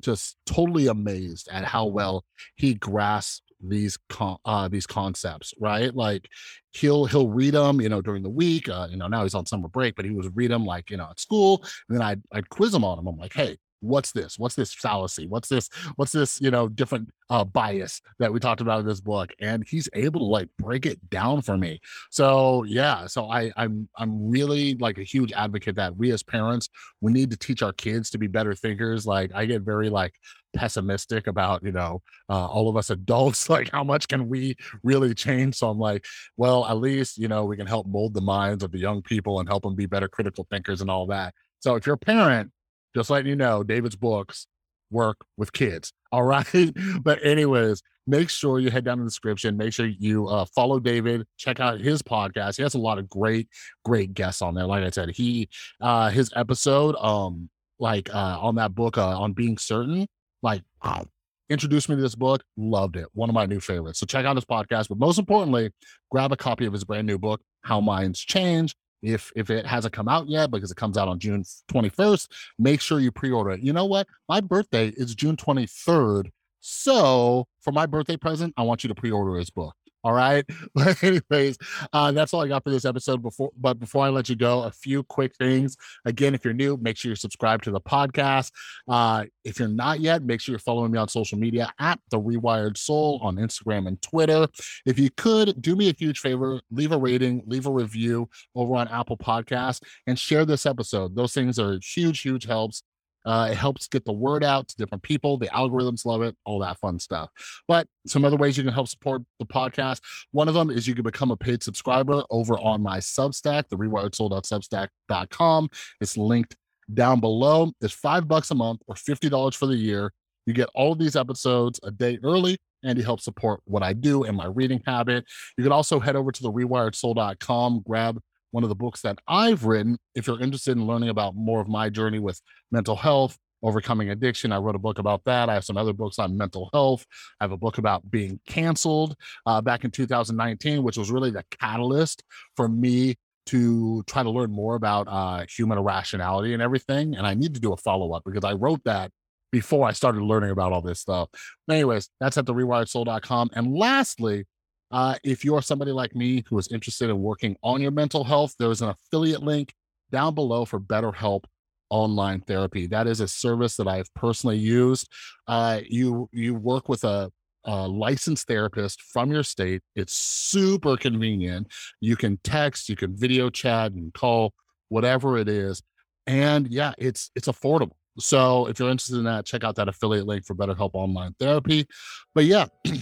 just totally amazed at how well he grasps these con- uh these concepts right like he'll he'll read them you know during the week uh you know now he's on summer break but he was read them like you know at school and then i'd i'd quiz him on them i'm like hey what's this? What's this fallacy? What's this what's this you know different uh bias that we talked about in this book? And he's able to like break it down for me. So yeah so i i'm i'm really like a huge advocate that we as parents we need to teach our kids to be better thinkers. Like i get very like pessimistic about you know uh, all of us adults like how much can we really change? So i'm like well at least you know we can help mold the minds of the young people and help them be better critical thinkers and all that. So if you're a parent just letting you know david's books work with kids all right? But anyways make sure you head down in the description make sure you uh, follow david check out his podcast he has a lot of great great guests on there like i said he uh his episode um like uh on that book uh, on being certain like wow introduced me to this book loved it one of my new favorites so check out his podcast but most importantly grab a copy of his brand new book how minds change if if it hasn't come out yet because it comes out on june 21st make sure you pre-order it. You know what? My birthday is june 23rd so for my birthday present i want you to pre-order his book All right. But anyways, uh, that's all I got for this episode. Before, but before I let you go, a few quick things. Again, if you're new, make sure you subscribe to the podcast. Uh, if you're not yet, make sure you're following me on social media at the Rewired Soul on Instagram and Twitter. If you could do me a huge favor, leave a rating, leave a review over on Apple Podcasts, and share this episode. Those things are huge, huge helps uh, it helps get the word out to different people. The algorithms love it, all that fun stuff. But some other ways you can help support the podcast. One of them is you can become a paid subscriber over on my Substack, the rewiredsoul.substack.com. It's linked down below. It's five bucks a month or $50 for the year. You get all of these episodes a day early and you help support what I do and my reading habit. You can also head over to the rewiredsoul.com, grab one of the books that I've written. If you're interested in learning about more of my journey with mental health, overcoming addiction, I wrote a book about that. I have some other books on mental health. I have a book about being canceled uh, back in 2019, which was really the catalyst for me to try to learn more about uh, human irrationality and everything. And I need to do a follow up because I wrote that before I started learning about all this stuff. But anyways, that's at the rewiredsoul.com. And lastly, uh, if you're somebody like me who is interested in working on your mental health, there's an affiliate link down below for BetterHelp online therapy. That is a service that I've personally used. Uh, you you work with a, a licensed therapist from your state. It's super convenient. You can text, you can video chat, and call, whatever it is, and yeah, it's it's affordable. So if you're interested in that, check out that affiliate link for BetterHelp online therapy. But yeah.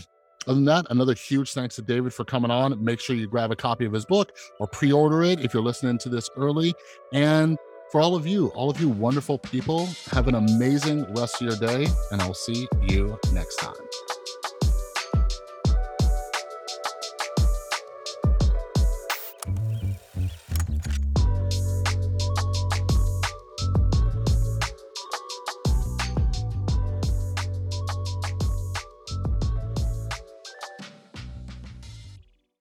Other than that, another huge thanks to David for coming on. Make sure you grab a copy of his book or pre order it if you're listening to this early. And for all of you, all of you wonderful people, have an amazing rest of your day, and I'll see you next time.